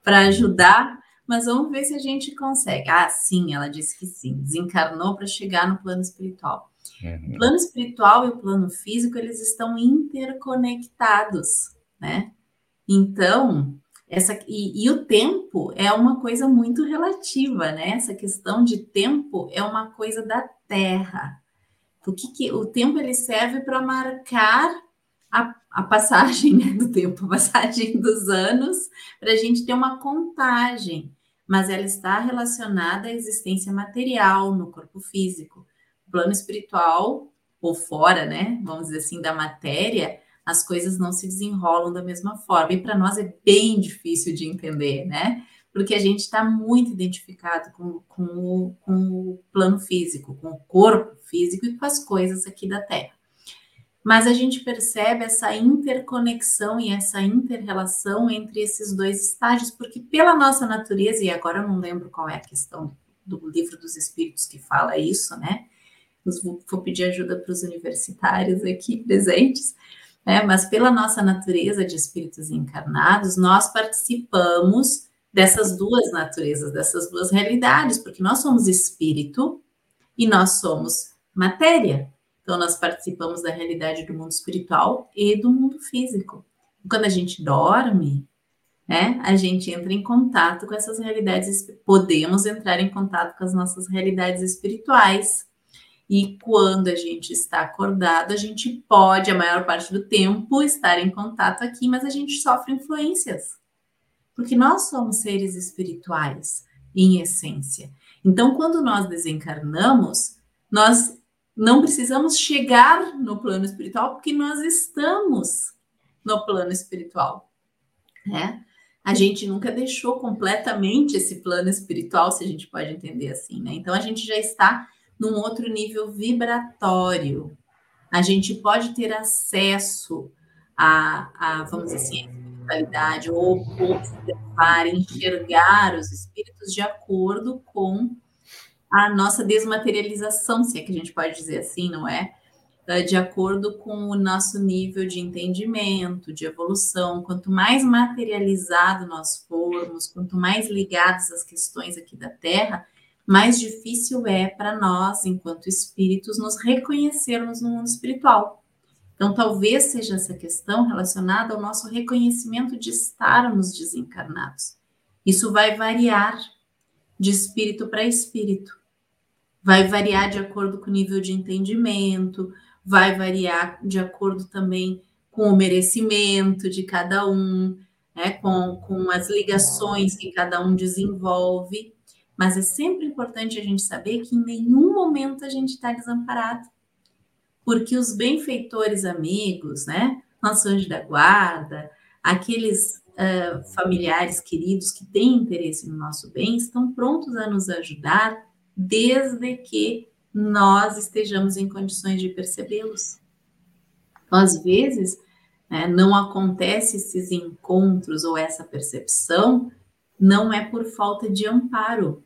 para ajudar, mas vamos ver se a gente consegue. Ah, sim, ela disse que sim, desencarnou para chegar no plano espiritual. Uhum. O plano espiritual e o plano físico, eles estão interconectados, né? Então, essa e, e, o tempo é uma coisa muito relativa, né? Essa questão de tempo é uma coisa da Terra. O que, que o tempo ele serve para marcar a, a passagem né, do tempo, a passagem dos anos, para a gente ter uma contagem, mas ela está relacionada à existência material no corpo físico. Plano espiritual, ou fora, né, vamos dizer assim, da matéria, as coisas não se desenrolam da mesma forma. E para nós é bem difícil de entender, né? Porque a gente está muito identificado com, com, o, com o plano físico, com o corpo físico e com as coisas aqui da Terra mas a gente percebe essa interconexão e essa interrelação entre esses dois estágios, porque pela nossa natureza, e agora eu não lembro qual é a questão do livro dos espíritos que fala isso, né? Vou pedir ajuda para os universitários aqui presentes, né? Mas pela nossa natureza de espíritos encarnados, nós participamos dessas duas naturezas, dessas duas realidades, porque nós somos espírito e nós somos matéria. Então, nós participamos da realidade do mundo espiritual e do mundo físico. Quando a gente dorme, né, a gente entra em contato com essas realidades, podemos entrar em contato com as nossas realidades espirituais. E quando a gente está acordado, a gente pode, a maior parte do tempo, estar em contato aqui, mas a gente sofre influências. Porque nós somos seres espirituais, em essência. Então, quando nós desencarnamos, nós não precisamos chegar no plano espiritual porque nós estamos no plano espiritual, né? A gente nunca deixou completamente esse plano espiritual, se a gente pode entender assim, né? Então a gente já está num outro nível vibratório. A gente pode ter acesso a, a vamos dizer assim, espiritualidade ou observar, enxergar os espíritos de acordo com a nossa desmaterialização, se é que a gente pode dizer assim, não é? Ah, de acordo com o nosso nível de entendimento, de evolução. Quanto mais materializado nós formos, quanto mais ligados às questões aqui da Terra, mais difícil é para nós, enquanto espíritos, nos reconhecermos no mundo espiritual. Então, talvez seja essa questão relacionada ao nosso reconhecimento de estarmos desencarnados. Isso vai variar de espírito para espírito vai variar de acordo com o nível de entendimento, vai variar de acordo também com o merecimento de cada um, né, com, com as ligações que cada um desenvolve. Mas é sempre importante a gente saber que em nenhum momento a gente está desamparado. Porque os benfeitores amigos, né, nosso anjo da guarda, aqueles uh, familiares queridos que têm interesse no nosso bem, estão prontos a nos ajudar desde que nós estejamos em condições de percebê-los. Então, às vezes, né, não acontece esses encontros ou essa percepção, não é por falta de amparo,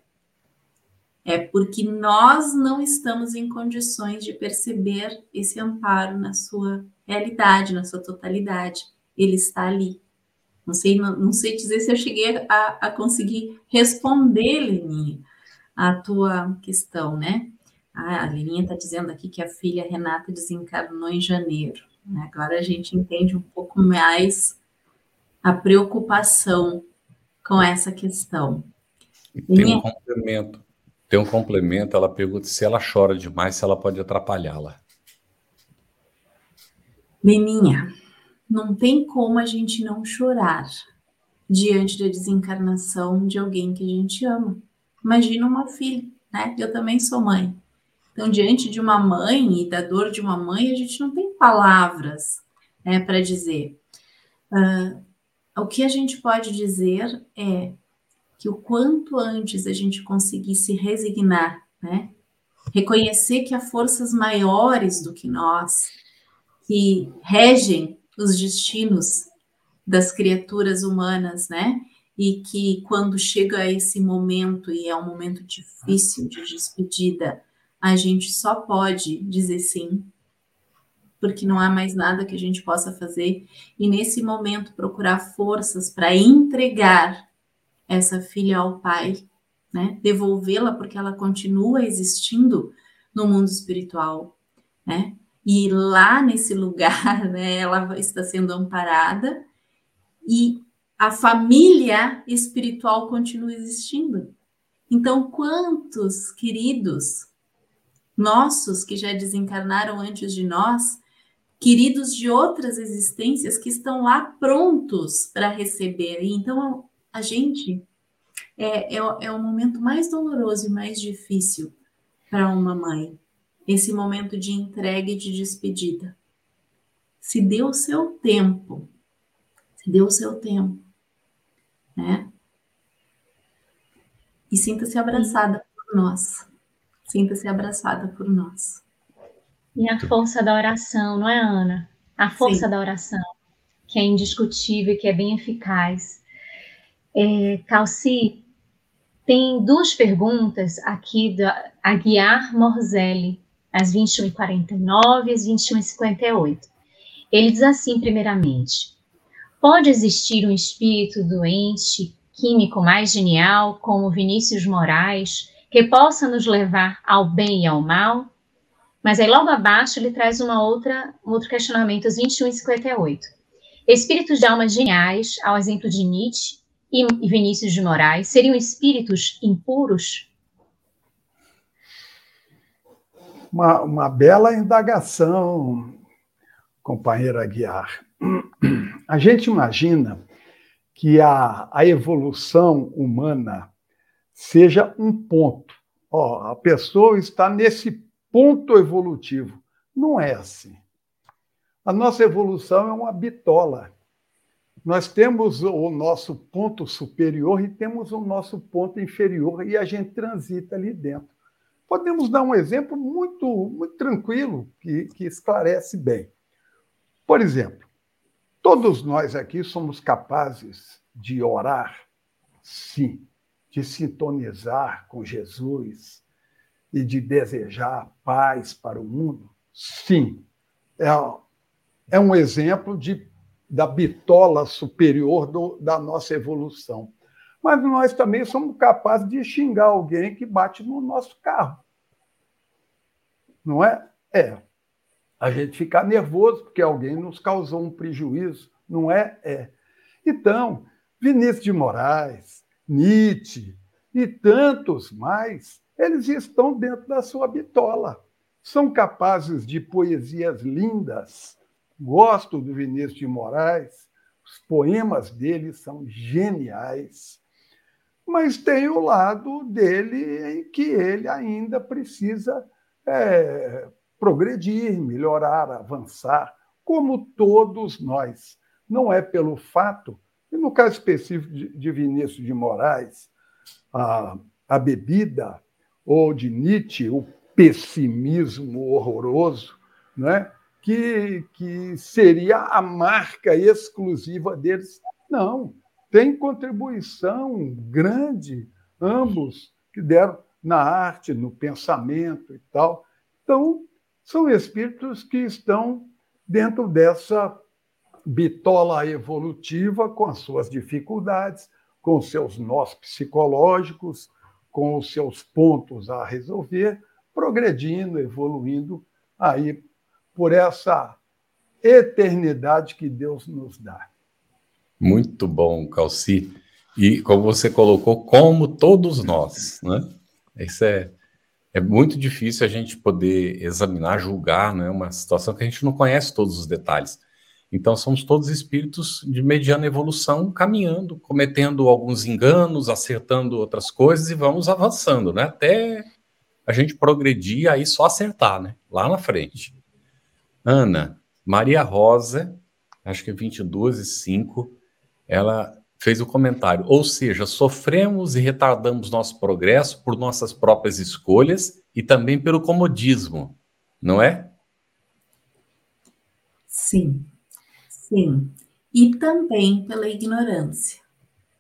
é porque nós não estamos em condições de perceber esse amparo na sua realidade, na sua totalidade. Ele está ali. Não sei, não, não sei dizer se eu cheguei a, a conseguir responder, Leninha, a tua questão, né? Ah, a Lininha está dizendo aqui que a filha Renata desencarnou em janeiro. Né? Agora a gente entende um pouco mais a preocupação com essa questão. Tem um complemento. Tem um complemento, ela pergunta se ela chora demais, se ela pode atrapalhá-la. Leninha, não tem como a gente não chorar. diante da desencarnação de alguém que a gente ama. Imagina uma filha, né? Eu também sou mãe. Então, diante de uma mãe e da dor de uma mãe, a gente não tem palavras né, para dizer. Uh, o que a gente pode dizer é que o quanto antes a gente conseguir se resignar, né? Reconhecer que há forças maiores do que nós que regem os destinos das criaturas humanas, né? E que quando chega esse momento, e é um momento difícil de despedida, a gente só pode dizer sim, porque não há mais nada que a gente possa fazer, e nesse momento procurar forças para entregar essa filha ao pai, né? Devolvê-la porque ela continua existindo no mundo espiritual, né? E lá nesse lugar, né, ela está sendo amparada e a família espiritual continua existindo. Então, quantos queridos nossos que já desencarnaram antes de nós, queridos de outras existências que estão lá prontos para receber. Então a gente é, é, é o momento mais doloroso e mais difícil para uma mãe, esse momento de entrega e de despedida. Se dê o seu tempo, se dê o seu tempo, né? E sinta-se abraçada por nós. Sinta-se abraçada por nós. E a força da oração, não é, Ana? A força Sim. da oração, que é indiscutível e que é bem eficaz. É, Calci, tem duas perguntas aqui da Aguiar Morzelli, às 21h49 e às 21h58. Ele diz assim, primeiramente: Pode existir um espírito doente, químico mais genial, como Vinícius Moraes, que possa nos levar ao bem e ao mal? Mas aí logo abaixo ele traz uma outra, um outro questionamento, os 21 e 58. Espíritos de almas geniais, ao exemplo de Nietzsche e Vinícius de Moraes, seriam espíritos impuros? Uma, uma bela indagação, companheira Guiar. A gente imagina que a, a evolução humana seja um ponto. Ó, a pessoa está nesse ponto evolutivo. Não é assim. A nossa evolução é uma bitola. Nós temos o nosso ponto superior e temos o nosso ponto inferior e a gente transita ali dentro. Podemos dar um exemplo muito, muito tranquilo que, que esclarece bem. Por exemplo, todos nós aqui somos capazes de orar, sim de sintonizar com Jesus e de desejar paz para o mundo? Sim. É, é um exemplo de, da bitola superior do, da nossa evolução. Mas nós também somos capazes de xingar alguém que bate no nosso carro. Não é? É. A gente ficar nervoso porque alguém nos causou um prejuízo. Não é? É. Então, Vinícius de Moraes, Nietzsche e tantos mais, eles estão dentro da sua bitola. São capazes de poesias lindas. Gosto do Vinícius de Moraes, os poemas dele são geniais. Mas tem o lado dele em que ele ainda precisa é, progredir, melhorar, avançar, como todos nós. Não é pelo fato e no caso específico de Vinícius de Moraes, a, a bebida, ou de Nietzsche, o pessimismo horroroso, né? que, que seria a marca exclusiva deles. Não, tem contribuição grande, ambos que deram na arte, no pensamento e tal. Então, são espíritos que estão dentro dessa bitola evolutiva com as suas dificuldades, com seus nós psicológicos, com os seus pontos a resolver, progredindo, evoluindo aí por essa eternidade que Deus nos dá. Muito bom, Calci. E como você colocou, como todos nós, né? Isso é, é muito difícil a gente poder examinar, julgar, né? Uma situação que a gente não conhece todos os detalhes. Então, somos todos espíritos de mediana evolução, caminhando, cometendo alguns enganos, acertando outras coisas e vamos avançando, né? Até a gente progredir, aí só acertar, né? Lá na frente. Ana, Maria Rosa, acho que é 22 e 5, ela fez o comentário, ou seja, sofremos e retardamos nosso progresso por nossas próprias escolhas e também pelo comodismo, não é? Sim, sim. E também pela ignorância,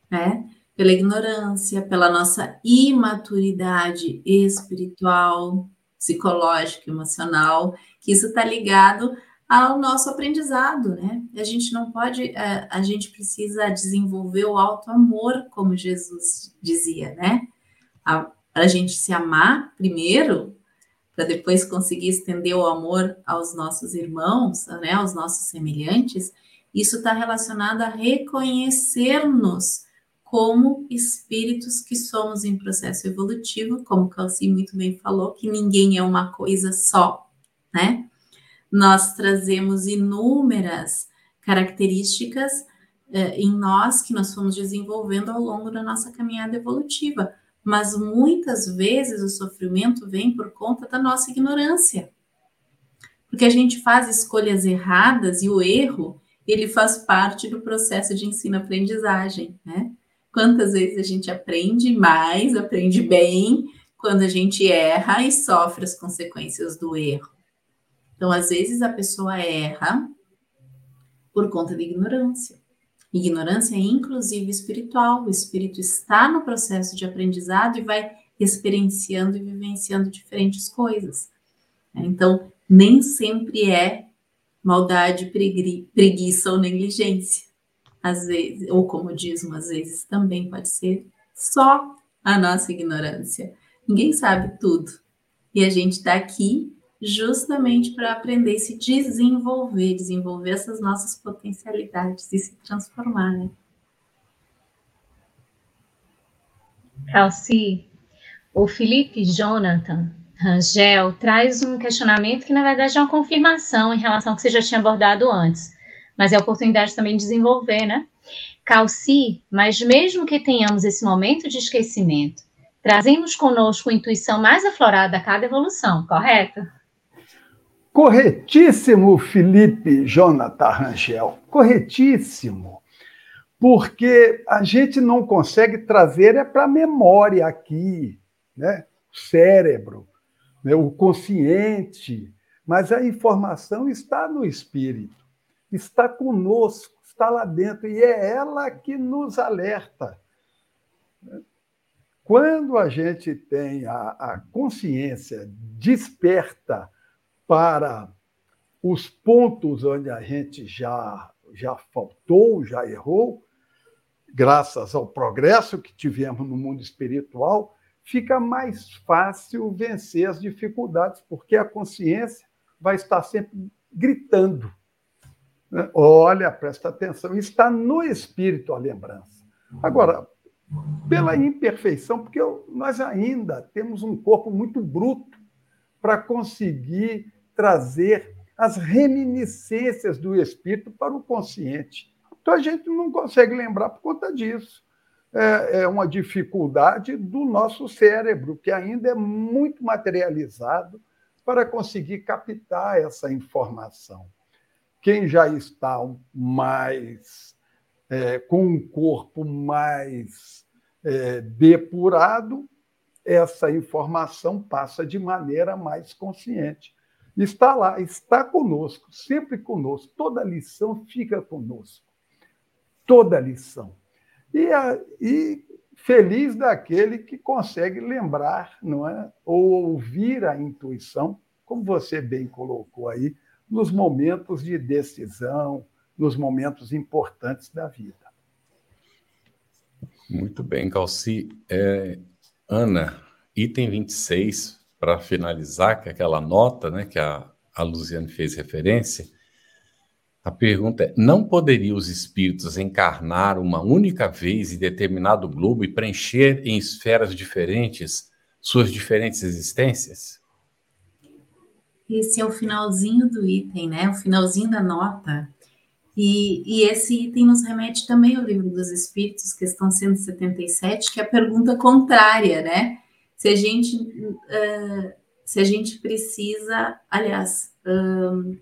né? Pela ignorância, pela nossa imaturidade espiritual, psicológica, emocional, que isso está ligado ao nosso aprendizado, né? A gente não pode, a, a gente precisa desenvolver o alto amor, como Jesus dizia, né? Para a gente se amar primeiro, para depois conseguir estender o amor aos nossos irmãos, né? Aos nossos semelhantes. Isso está relacionado a reconhecer-nos como espíritos que somos em processo evolutivo, como o Calci muito bem falou, que ninguém é uma coisa só, né? nós trazemos inúmeras características eh, em nós que nós fomos desenvolvendo ao longo da nossa caminhada evolutiva. Mas muitas vezes o sofrimento vem por conta da nossa ignorância. Porque a gente faz escolhas erradas e o erro, ele faz parte do processo de ensino-aprendizagem, né? Quantas vezes a gente aprende mais, aprende bem, quando a gente erra e sofre as consequências do erro. Então, às vezes, a pessoa erra por conta de ignorância. Ignorância é inclusive espiritual. O espírito está no processo de aprendizado e vai experienciando e vivenciando diferentes coisas. Então, nem sempre é maldade, preguiça ou negligência. Às vezes, ou comodismo, às vezes também pode ser só a nossa ignorância. Ninguém sabe tudo. E a gente está aqui justamente para aprender a se desenvolver, desenvolver essas nossas potencialidades e se transformar, né? Calci, o Felipe Jonathan Rangel traz um questionamento que, na verdade, é uma confirmação em relação ao que você já tinha abordado antes, mas é a oportunidade também de desenvolver, né? Calci, mas mesmo que tenhamos esse momento de esquecimento, trazemos conosco a intuição mais aflorada a cada evolução, correto? Corretíssimo, Felipe Jonathan Rangel, corretíssimo. Porque a gente não consegue trazer é para a memória aqui, né? o cérebro, né? o consciente, mas a informação está no espírito, está conosco, está lá dentro, e é ela que nos alerta. Quando a gente tem a, a consciência desperta, para os pontos onde a gente já, já faltou, já errou, graças ao progresso que tivemos no mundo espiritual, fica mais fácil vencer as dificuldades, porque a consciência vai estar sempre gritando. Né? Olha, presta atenção, está no espírito a lembrança. Agora, pela imperfeição, porque nós ainda temos um corpo muito bruto para conseguir trazer as reminiscências do espírito para o consciente. Então a gente não consegue lembrar por conta disso. É, é uma dificuldade do nosso cérebro, que ainda é muito materializado para conseguir captar essa informação. Quem já está mais é, com um corpo mais é, depurado, essa informação passa de maneira mais consciente está lá, está conosco, sempre conosco. Toda lição fica conosco. Toda lição. E, a, e feliz daquele que consegue lembrar, não é? Ou ouvir a intuição, como você bem colocou aí, nos momentos de decisão, nos momentos importantes da vida. Muito bem, Calci. É, Ana, item 26 para finalizar, que é aquela nota né, que a, a Luciane fez referência, a pergunta é: não poderiam os espíritos encarnar uma única vez em determinado globo e preencher em esferas diferentes suas diferentes existências? Esse é o finalzinho do item, né? O finalzinho da nota. E, e, esse item nos remete também ao livro dos Espíritos, questão 177, que é a pergunta contrária, né? Se a gente, uh, se a gente precisa, aliás, uh,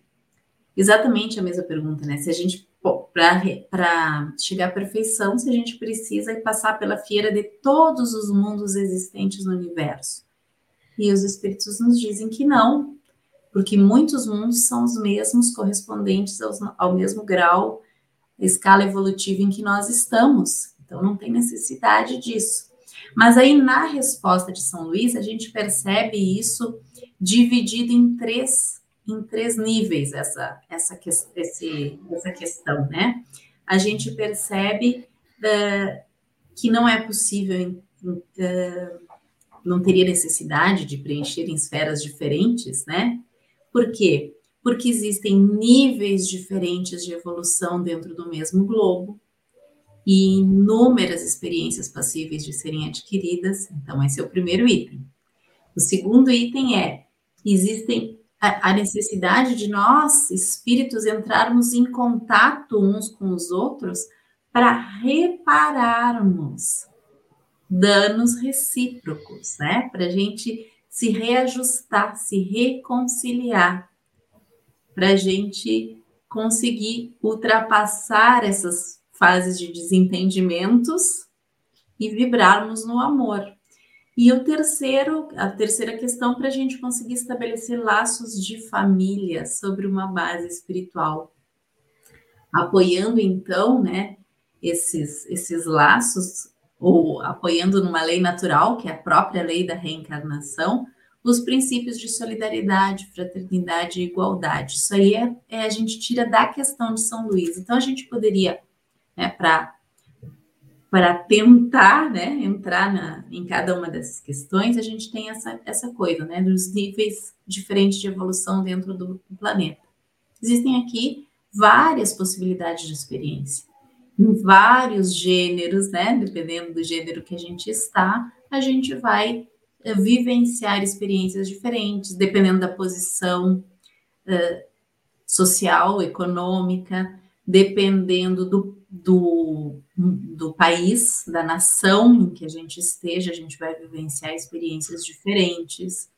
exatamente a mesma pergunta, né? Se a gente, para chegar à perfeição, se a gente precisa passar pela feira de todos os mundos existentes no universo. E os Espíritos nos dizem que não, porque muitos mundos são os mesmos, correspondentes aos, ao mesmo grau, escala evolutiva em que nós estamos. Então, não tem necessidade disso. Mas aí, na resposta de São Luís, a gente percebe isso dividido em três, em três níveis, essa, essa, esse, essa questão, né? A gente percebe uh, que não é possível, uh, não teria necessidade de preencher em esferas diferentes, né? Por quê? Porque existem níveis diferentes de evolução dentro do mesmo globo e inúmeras experiências passíveis de serem adquiridas. Então, esse é o primeiro item. O segundo item é: existem a, necessidade de nós, espíritos, entrarmos em contato uns com os outros para repararmos danos recíprocos, né? Para a gente se reajustar, se reconciliar, para a gente conseguir ultrapassar essas fases de desentendimentos e vibrarmos no amor. E o terceiro, a terceira questão para a gente conseguir estabelecer laços de família sobre uma base espiritual, apoiando então, né, esses esses laços ou apoiando numa lei natural, que é a própria lei da reencarnação, os princípios de solidariedade, fraternidade e igualdade. Isso aí é, é a gente tira da questão de São Luís. Então a gente poderia, né, para tentar, né, entrar na, em cada uma dessas questões, a gente tem essa, essa coisa, né, dos níveis diferentes de evolução dentro do, do planeta. Existem aqui várias possibilidades de experiência em vários gêneros, né? Dependendo do gênero que a gente está, a gente vai uh, vivenciar experiências diferentes, dependendo da posição uh, social, econômica, dependendo do, do, do país, da nação em que a gente esteja, a gente vai vivenciar experiências diferentes.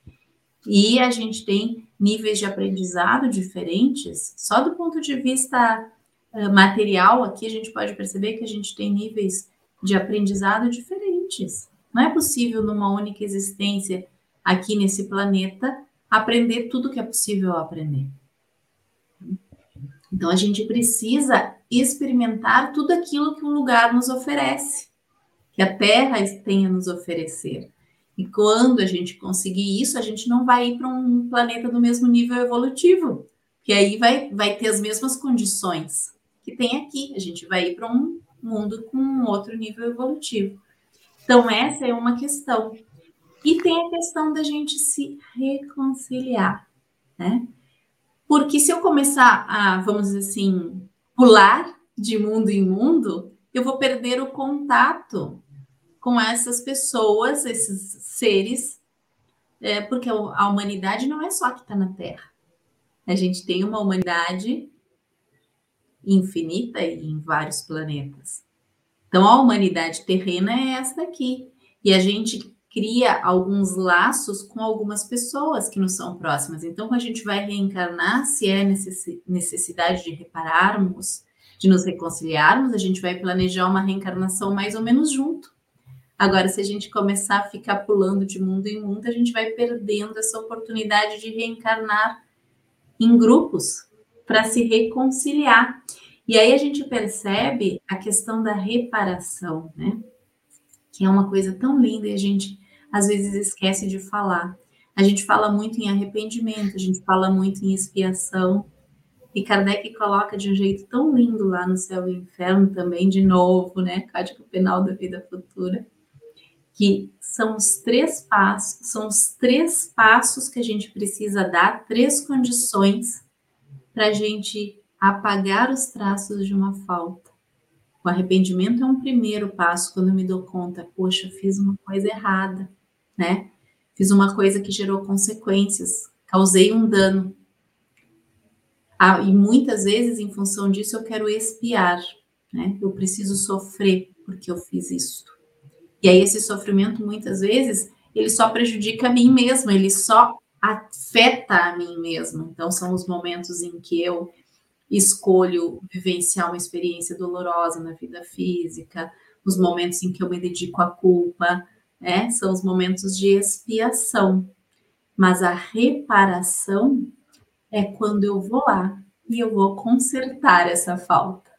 E a gente tem níveis de aprendizado diferentes, só do ponto de vista eh, material aqui, a gente pode perceber que a gente tem níveis de aprendizado diferentes. Não é possível, numa única existência aqui nesse planeta, aprender tudo que é possível aprender. Então, a gente precisa experimentar tudo aquilo que o lugar nos oferece, que a Terra tem a nos oferecer. E quando a gente conseguir isso, a gente não vai ir para um planeta do mesmo nível evolutivo, que aí vai, vai ter as mesmas condições que tem aqui. A gente vai ir para um mundo com um outro nível evolutivo. Então, essa é uma questão. E tem a questão da gente se reconciliar, né? Porque se eu começar a, vamos dizer assim, pular de mundo em mundo, eu vou perder o contato com essas pessoas, esses seres, é, porque a humanidade não é só que está na Terra. A gente tem uma humanidade infinita e em vários planetas. Então, a humanidade terrena é essa daqui. E a gente cria alguns laços com algumas pessoas que nos são próximas. Então, quando a gente vai reencarnar, se é necessidade de repararmos, de nos reconciliarmos, a gente vai planejar uma reencarnação mais ou menos junto. Agora, se a gente começar a ficar pulando de mundo em mundo, a gente vai perdendo essa oportunidade de reencarnar em grupos, para se reconciliar. E aí a gente percebe a questão da reparação, né? Que é uma coisa tão linda e a gente às vezes esquece de falar. A gente fala muito em arrependimento, a gente fala muito em expiação. E Kardec coloca de um jeito tão lindo lá no céu e inferno também, de novo, né? Código Penal da Vida Futura, que são os três passos, são os três passos que a gente precisa dar, três condições para a gente apagar os traços de uma falta. O arrependimento é um primeiro passo quando eu me dou conta, poxa, fiz uma coisa errada, né? Fiz uma coisa que gerou consequências, causei um dano. Ah, e muitas vezes, em função disso, eu quero expiar, né? Eu preciso sofrer porque eu fiz isso. E aí, esse sofrimento, muitas vezes, ele só prejudica a mim mesmo, ele só afeta a mim mesmo. Então, são os momentos em que eu escolho vivenciar uma experiência dolorosa na vida física, os momentos em que eu me dedico à culpa, né? São os momentos de expiação. Mas a reparação é quando eu vou lá e eu vou consertar essa falta.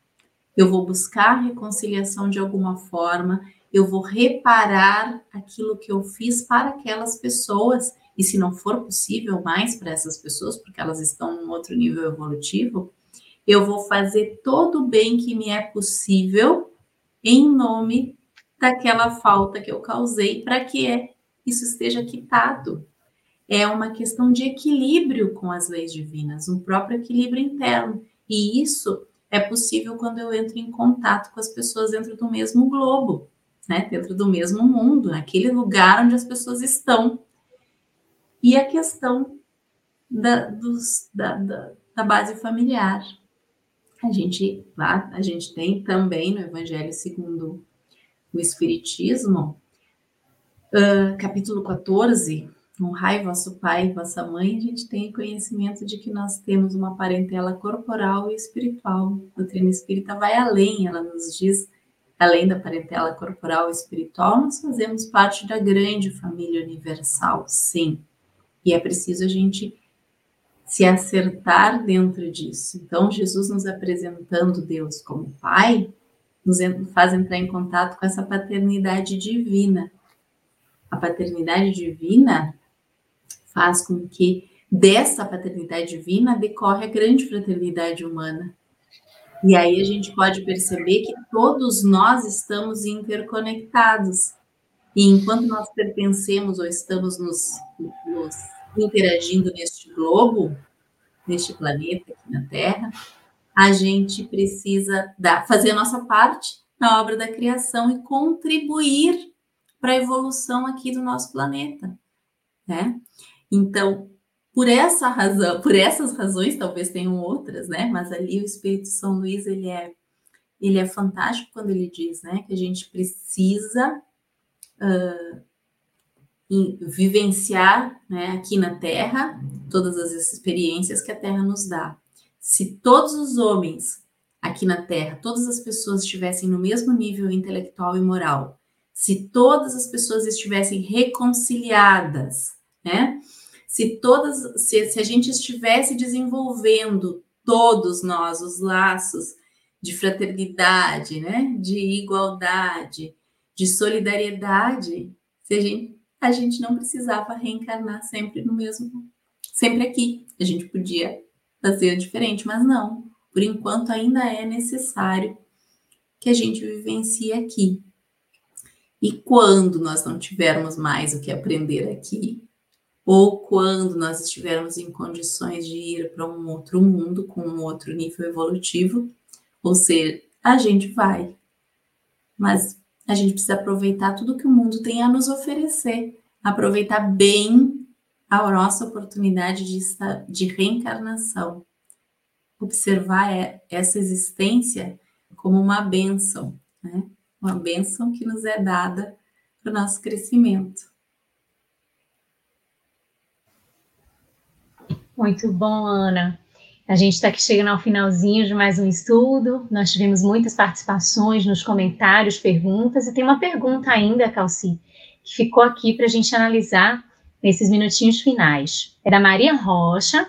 Eu vou buscar reconciliação de alguma forma, eu vou reparar aquilo que eu fiz para aquelas pessoas, e se não for possível mais para essas pessoas, porque elas estão em outro nível evolutivo, eu vou fazer todo o bem que me é possível em nome daquela falta que eu causei para que é, isso esteja quitado. É uma questão de equilíbrio com as leis divinas, um próprio equilíbrio interno. E isso é possível quando eu entro em contato com as pessoas dentro do mesmo globo, né? dentro do mesmo mundo, naquele lugar onde as pessoas estão. E a questão da, dos, da, da, da base familiar. A gente, lá, a gente tem também no Evangelho segundo o Espiritismo, uh, capítulo 14, honrai vosso pai e vossa mãe, a gente tem conhecimento de que nós temos uma parentela corporal e espiritual. A doutrina espírita vai além, ela nos diz, além da parentela corporal e espiritual, nós fazemos parte da grande família universal, sim. E é preciso a gente se acertar dentro disso. Então, Jesus nos apresentando Deus como Pai, nos faz entrar em contato com essa paternidade divina. A paternidade divina faz com que dessa paternidade divina decorre a grande fraternidade humana. E aí a gente pode perceber que todos nós estamos interconectados. E enquanto nós pertencemos ou estamos nos, nos interagindo neste globo, neste planeta aqui na Terra, a gente precisa dar, fazer a nossa parte na obra da criação e contribuir para a evolução aqui do nosso planeta, né? Então, por essa razão, por essas razões, talvez tenham outras, né? Mas ali o Espírito São Luís ele é ele é fantástico quando ele diz, né, que a gente precisa uh, vivenciar né, aqui na Terra todas as experiências que a Terra nos dá. Se todos os homens aqui na Terra, todas as pessoas estivessem no mesmo nível intelectual e moral, se todas as pessoas estivessem reconciliadas, né? Se todas, se, se a gente estivesse desenvolvendo todos nós os laços de fraternidade, né? De igualdade, de solidariedade, se a gente a gente não precisava reencarnar sempre no mesmo, sempre aqui. A gente podia fazer diferente, mas não. Por enquanto ainda é necessário que a gente vivencie aqui. E quando nós não tivermos mais o que aprender aqui, ou quando nós estivermos em condições de ir para um outro mundo com um outro nível evolutivo, ou seja, a gente vai. Mas a gente precisa aproveitar tudo que o mundo tem a nos oferecer, aproveitar bem a nossa oportunidade de, estar, de reencarnação, observar essa existência como uma bênção, né? uma bênção que nos é dada para o nosso crescimento. Muito bom, Ana. A gente está aqui chegando ao finalzinho de mais um estudo. Nós tivemos muitas participações nos comentários, perguntas, e tem uma pergunta ainda, Calci, que ficou aqui para a gente analisar nesses minutinhos finais. É da Maria Rocha,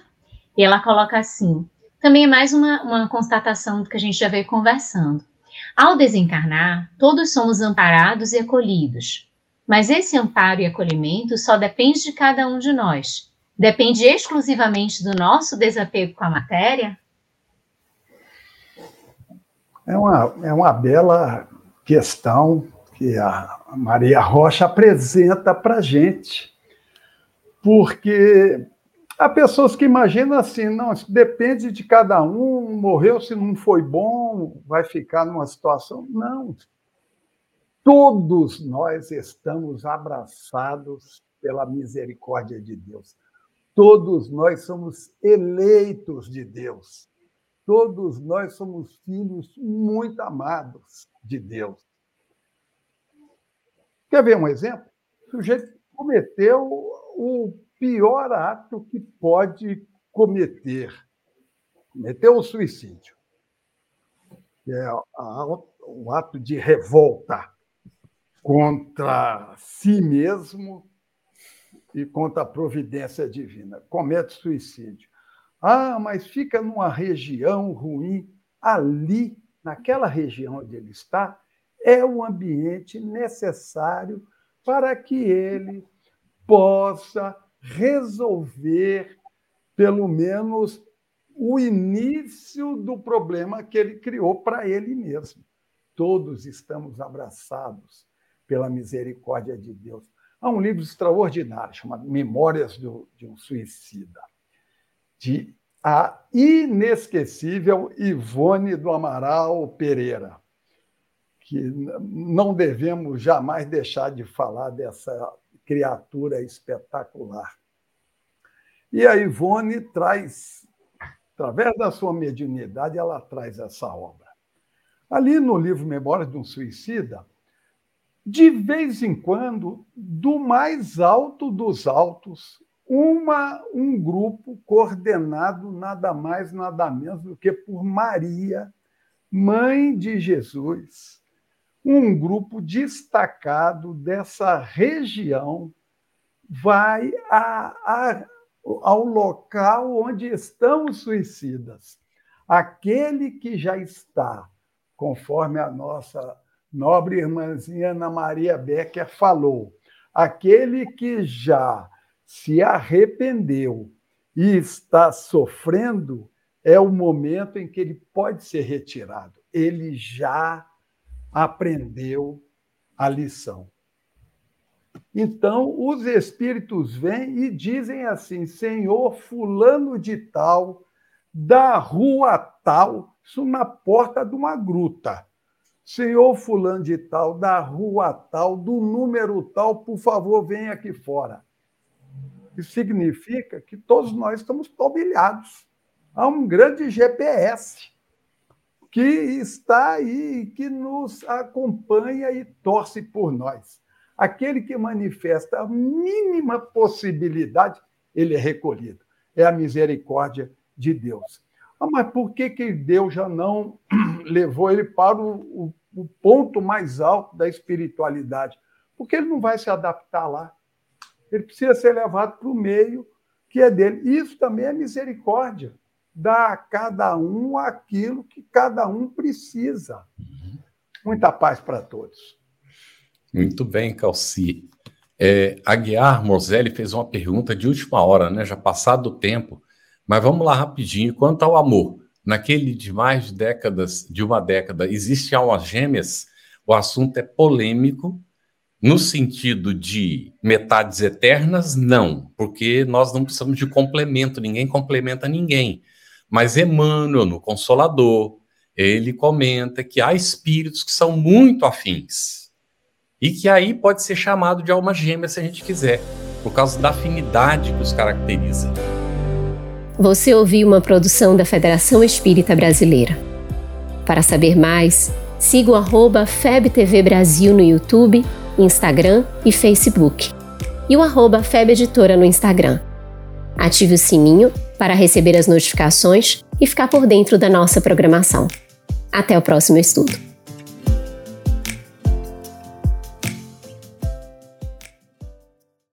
e ela coloca assim: também é mais uma, uma constatação do que a gente já veio conversando. Ao desencarnar, todos somos amparados e acolhidos, mas esse amparo e acolhimento só depende de cada um de nós depende exclusivamente do nosso desapego com a matéria? É uma, é uma bela questão que a Maria Rocha apresenta para a gente, porque há pessoas que imaginam assim, não, isso depende de cada um, morreu, se não foi bom, vai ficar numa situação. Não. Todos nós estamos abraçados pela misericórdia de Deus Todos nós somos eleitos de Deus. Todos nós somos filhos muito amados de Deus. Quer ver um exemplo? O sujeito cometeu o pior ato que pode cometer. Cometeu o suicídio. É o ato de revolta contra si mesmo e contra a providência divina. Comete suicídio. Ah, mas fica numa região ruim. Ali, naquela região onde ele está, é o ambiente necessário para que ele possa resolver, pelo menos, o início do problema que ele criou para ele mesmo. Todos estamos abraçados pela misericórdia de Deus. Há um livro extraordinário chamado Memórias de um Suicida de a inesquecível Ivone do Amaral Pereira, que não devemos jamais deixar de falar dessa criatura espetacular. E a Ivone traz, através da sua mediunidade, ela traz essa obra. Ali no livro Memórias de um Suicida, de vez em quando, do mais alto dos altos, uma, um grupo coordenado nada mais, nada menos do que por Maria, mãe de Jesus, um grupo destacado dessa região vai a, a, ao local onde estão os suicidas. Aquele que já está, conforme a nossa nobre irmãzinha Ana Maria Becker falou, aquele que já se arrependeu e está sofrendo, é o momento em que ele pode ser retirado. Ele já aprendeu a lição. Então, os espíritos vêm e dizem assim: Senhor, Fulano de Tal, da rua tal, isso na porta de uma gruta. Senhor Fulano de Tal, da rua tal, do número tal, por favor, venha aqui fora. Isso significa que todos nós estamos palmilhados. Há um grande GPS que está aí, que nos acompanha e torce por nós. Aquele que manifesta a mínima possibilidade, ele é recolhido. É a misericórdia de Deus. Ah, mas por que, que Deus já não levou ele para o, o, o ponto mais alto da espiritualidade? Porque ele não vai se adaptar lá ele precisa ser levado para o meio que é dele. Isso também é misericórdia. Dá a cada um aquilo que cada um precisa. Muita paz para todos. Muito bem, Calci. É, Aguiar Morzelli fez uma pergunta de última hora, né? Já passado o tempo. Mas vamos lá rapidinho. Quanto ao amor, naquele de mais de décadas, de uma década, existem almas gêmeas? O assunto é polêmico no sentido de metades eternas, não, porque nós não precisamos de complemento, ninguém complementa ninguém. Mas Emmanuel, no Consolador, ele comenta que há espíritos que são muito afins e que aí pode ser chamado de alma gêmea se a gente quiser, por causa da afinidade que os caracteriza. Você ouviu uma produção da Federação Espírita Brasileira. Para saber mais, siga o FebTV Brasil no YouTube Instagram e Facebook. E o arroba FebEditora no Instagram. Ative o sininho para receber as notificações e ficar por dentro da nossa programação. Até o próximo estudo!